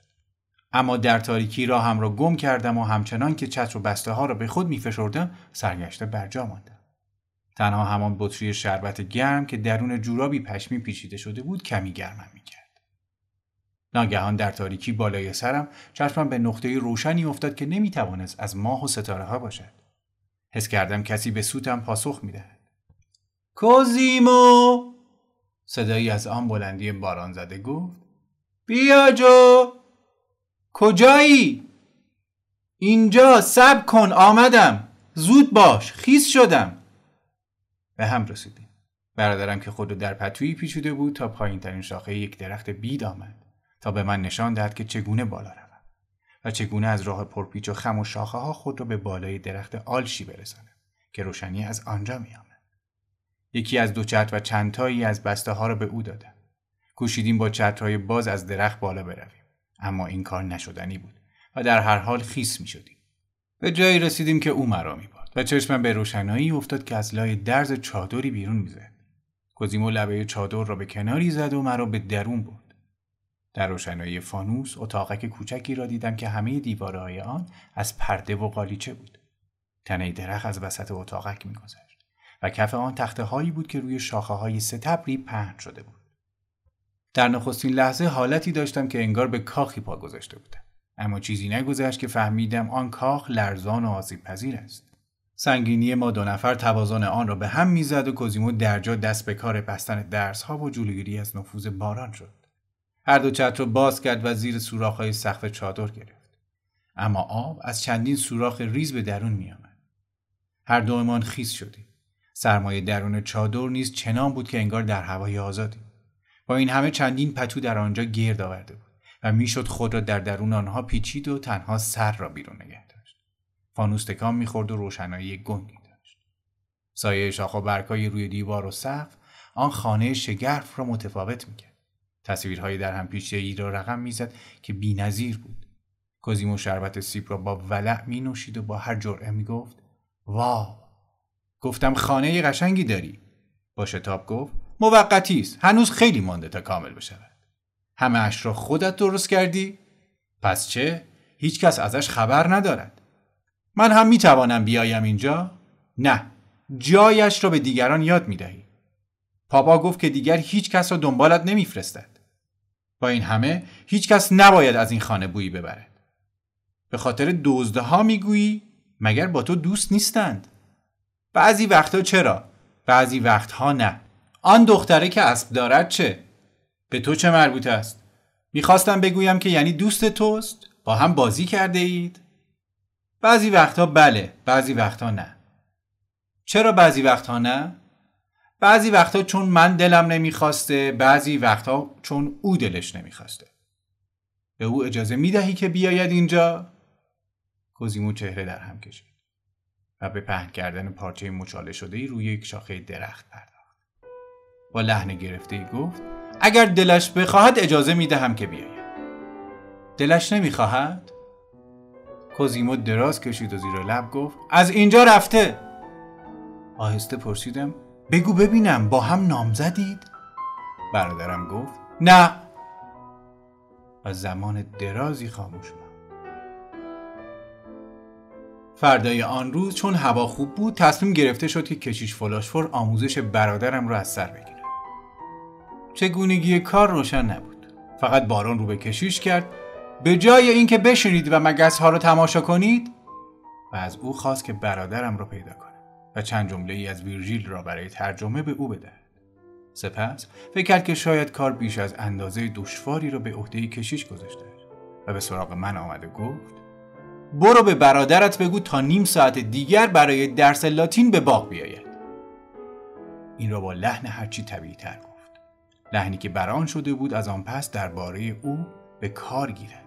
اما در تاریکی را هم را گم کردم و همچنان که چتر و بسته ها را به خود میفشردم سرگشته برجا ماندم. تنها همان بطری شربت گرم که درون جورابی پشمی پیچیده شده بود کمی گرمم می‌کرد. ناگهان در تاریکی بالای سرم چشمم به نقطه روشنی افتاد که نمی‌توانست از ماه و ستاره ها باشد. حس کردم کسی به سوتم پاسخ می‌دهد. کوزیمو صدایی از آن بلندی باران زده گفت بیا جو کجایی؟ اینجا سب کن آمدم زود باش خیس شدم به هم رسیدیم برادرم که خود در پتویی پیچیده بود تا پایین ترین شاخه یک درخت بید آمد تا به من نشان دهد که چگونه بالا روم و چگونه از راه پرپیچ و خم و شاخه ها خود را به بالای درخت آلشی برسانم که روشنی از آنجا می آمد. یکی از دو چتر و چندتایی از بسته ها را به او دادم. کوشیدیم با چترهای باز از درخت بالا برویم اما این کار نشدنی بود و در هر حال خیس می شدیم. به جایی رسیدیم که او مرا می و چشمم به روشنایی افتاد که از لای درز چادری بیرون می‌زد کوزیمو لبه چادر را به کناری زد و مرا به درون برد. در روشنایی فانوس اتاقک کوچکی را دیدم که همه دیوارهای آن از پرده و قالیچه بود. تنه درخت از وسط اتاقک میگذشت و کف آن تخته هایی بود که روی شاخه های ستبری پهن شده بود. در نخستین لحظه حالتی داشتم که انگار به کاخی پا گذاشته بودم. اما چیزی نگذشت که فهمیدم آن کاخ لرزان و آسیب پذیر است. سنگینی ما دو نفر توازن آن را به هم می‌زد و کوزیمو درجا دست به کار بستن درس ها و جلوگیری از نفوذ باران شد. هر دو چتر را باز کرد و زیر های سقف چادر گرفت. اما آب از چندین سوراخ ریز به درون می آمد. هر دومان خیس شدیم. سرمایه درون چادر نیز چنان بود که انگار در هوای آزادی. با این همه چندین پتو در آنجا گرد آورده بود و می‌شد خود را در درون آنها پیچید و تنها سر را بیرون نگه داشت. فانوس تکان می‌خورد و روشنایی گنگی داشت. سایه شاخ و برگهای روی دیوار و سقف آن خانه شگرف را متفاوت می‌کرد. تصویرهایی در هم پیچیده ای را رقم می‌زد که بینظیر بود. کوزیمو شربت سیب را با ولع می نوشید و با هر جرعه می گفت واو گفتم خانه قشنگی داری. با شتاب گفت موقتی است. هنوز خیلی مانده تا کامل بشود. همه اش را خودت درست کردی؟ پس چه؟ هیچ کس ازش خبر ندارد. من هم می توانم بیایم اینجا؟ نه. جایش را به دیگران یاد می دهی پاپا گفت که دیگر هیچ کس را دنبالت نمیفرستد. با این همه هیچ کس نباید از این خانه بویی ببرد. به خاطر دزده ها می‌گویی مگر با تو دوست نیستند؟ بعضی وقتها چرا بعضی وقتها نه آن دختره که اسب دارد چه؟ به تو چه مربوط است؟ می‌خواستم بگویم که یعنی دوست توست؟ با هم بازی کرده اید؟ بعضی وقتها بله، بعضی وقتها نه. چرا بعضی وقتها نه؟ بعضی وقتها چون من دلم نمی‌خواسته، بعضی وقتها چون او دلش نمی‌خواسته. به او اجازه می‌دهی که بیاید اینجا؟ کوزیمو چهره در هم کشید و به پهن کردن پارچه مچاله شده روی یک شاخه درخت پرد. با لحن گرفته گفت اگر دلش بخواهد اجازه می دهم که بیاید دلش نمی‌خواهد؟ کوزیمو دراز کشید و زیر لب گفت از اینجا رفته. آهسته پرسیدم بگو ببینم با هم نام زدید؟ برادرم گفت نه. و زمان درازی خاموش ماند. فردای آن روز چون هوا خوب بود تصمیم گرفته شد که کشیش فلاشفور آموزش برادرم را از سر بگیره چگونگی کار روشن نبود. فقط باران رو به کشیش کرد به جای اینکه بشینید و مگس ها رو تماشا کنید؟ و از او خواست که برادرم را پیدا کنه و چند جمله ای از ویرژیل را برای ترجمه به او بدهد. سپس فکر کرد که شاید کار بیش از اندازه دشواری را به عهده کشیش گذاشته و به سراغ من آمده گفت برو به برادرت بگو تا نیم ساعت دیگر برای درس لاتین به باغ بیاید. این را با لحن هرچی طبیعی تر لحنی که بران شده بود از آن پس درباره او به کار گیرد.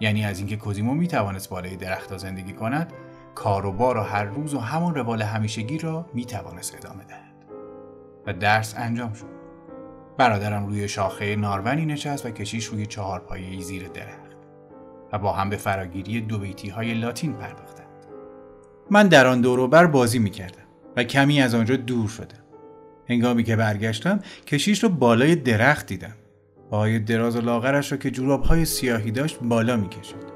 یعنی از اینکه کوزیمو می توانست بالای درختها زندگی کند کار و بار و هر روز و همان روال همیشگی را می توانست ادامه دهد. و درس انجام شد. برادرم روی شاخه نارونی نشست و کشیش روی چهار پایه زیر درخت. و با هم به فراگیری دو بیتی های لاتین پرداختند. من در آن دوروبر بازی می کردم و کمی از آنجا دور شدم. هنگامی که برگشتم کشیش رو بالای درخت دیدم. پاهای دراز و لاغرش را که های سیاهی داشت بالا می‌کشید.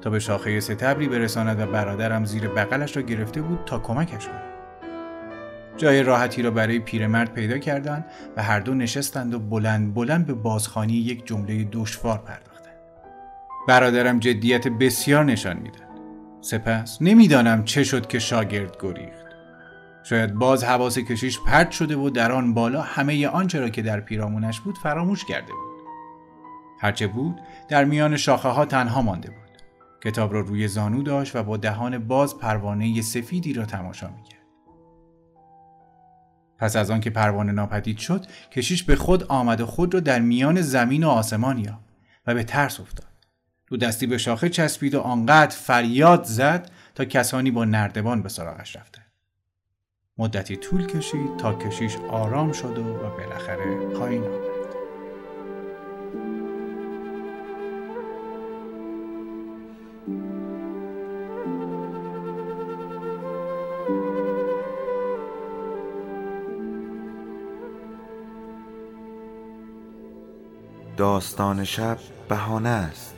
تا به شاخه ستبری برساند و برادرم زیر بغلش را گرفته بود تا کمکش کند. جای راحتی را برای پیرمرد پیدا کردند و هر دو نشستند و بلند بلند به بازخانی یک جمله دشوار پرداختند. برادرم جدیت بسیار نشان می‌داد. سپس نمی‌دانم چه شد که شاگرد گریخت. شاید باز حواس کشیش پرت شده و در آن بالا همه آنچه را که در پیرامونش بود فراموش کرده بود. هرچه بود در میان شاخه ها تنها مانده بود. کتاب را روی زانو داشت و با دهان باز پروانه سفیدی را تماشا می‌کرد. پس از آن که پروانه ناپدید شد کشیش به خود آمد و خود را در میان زمین و آسمان یافت و به ترس افتاد. دو دستی به شاخه چسبید و آنقدر فریاد زد تا کسانی با نردبان به سراغش رفته مدتی طول کشید تا کشیش آرام شد و بالاخره پایین آمد. داستان شب بهانه است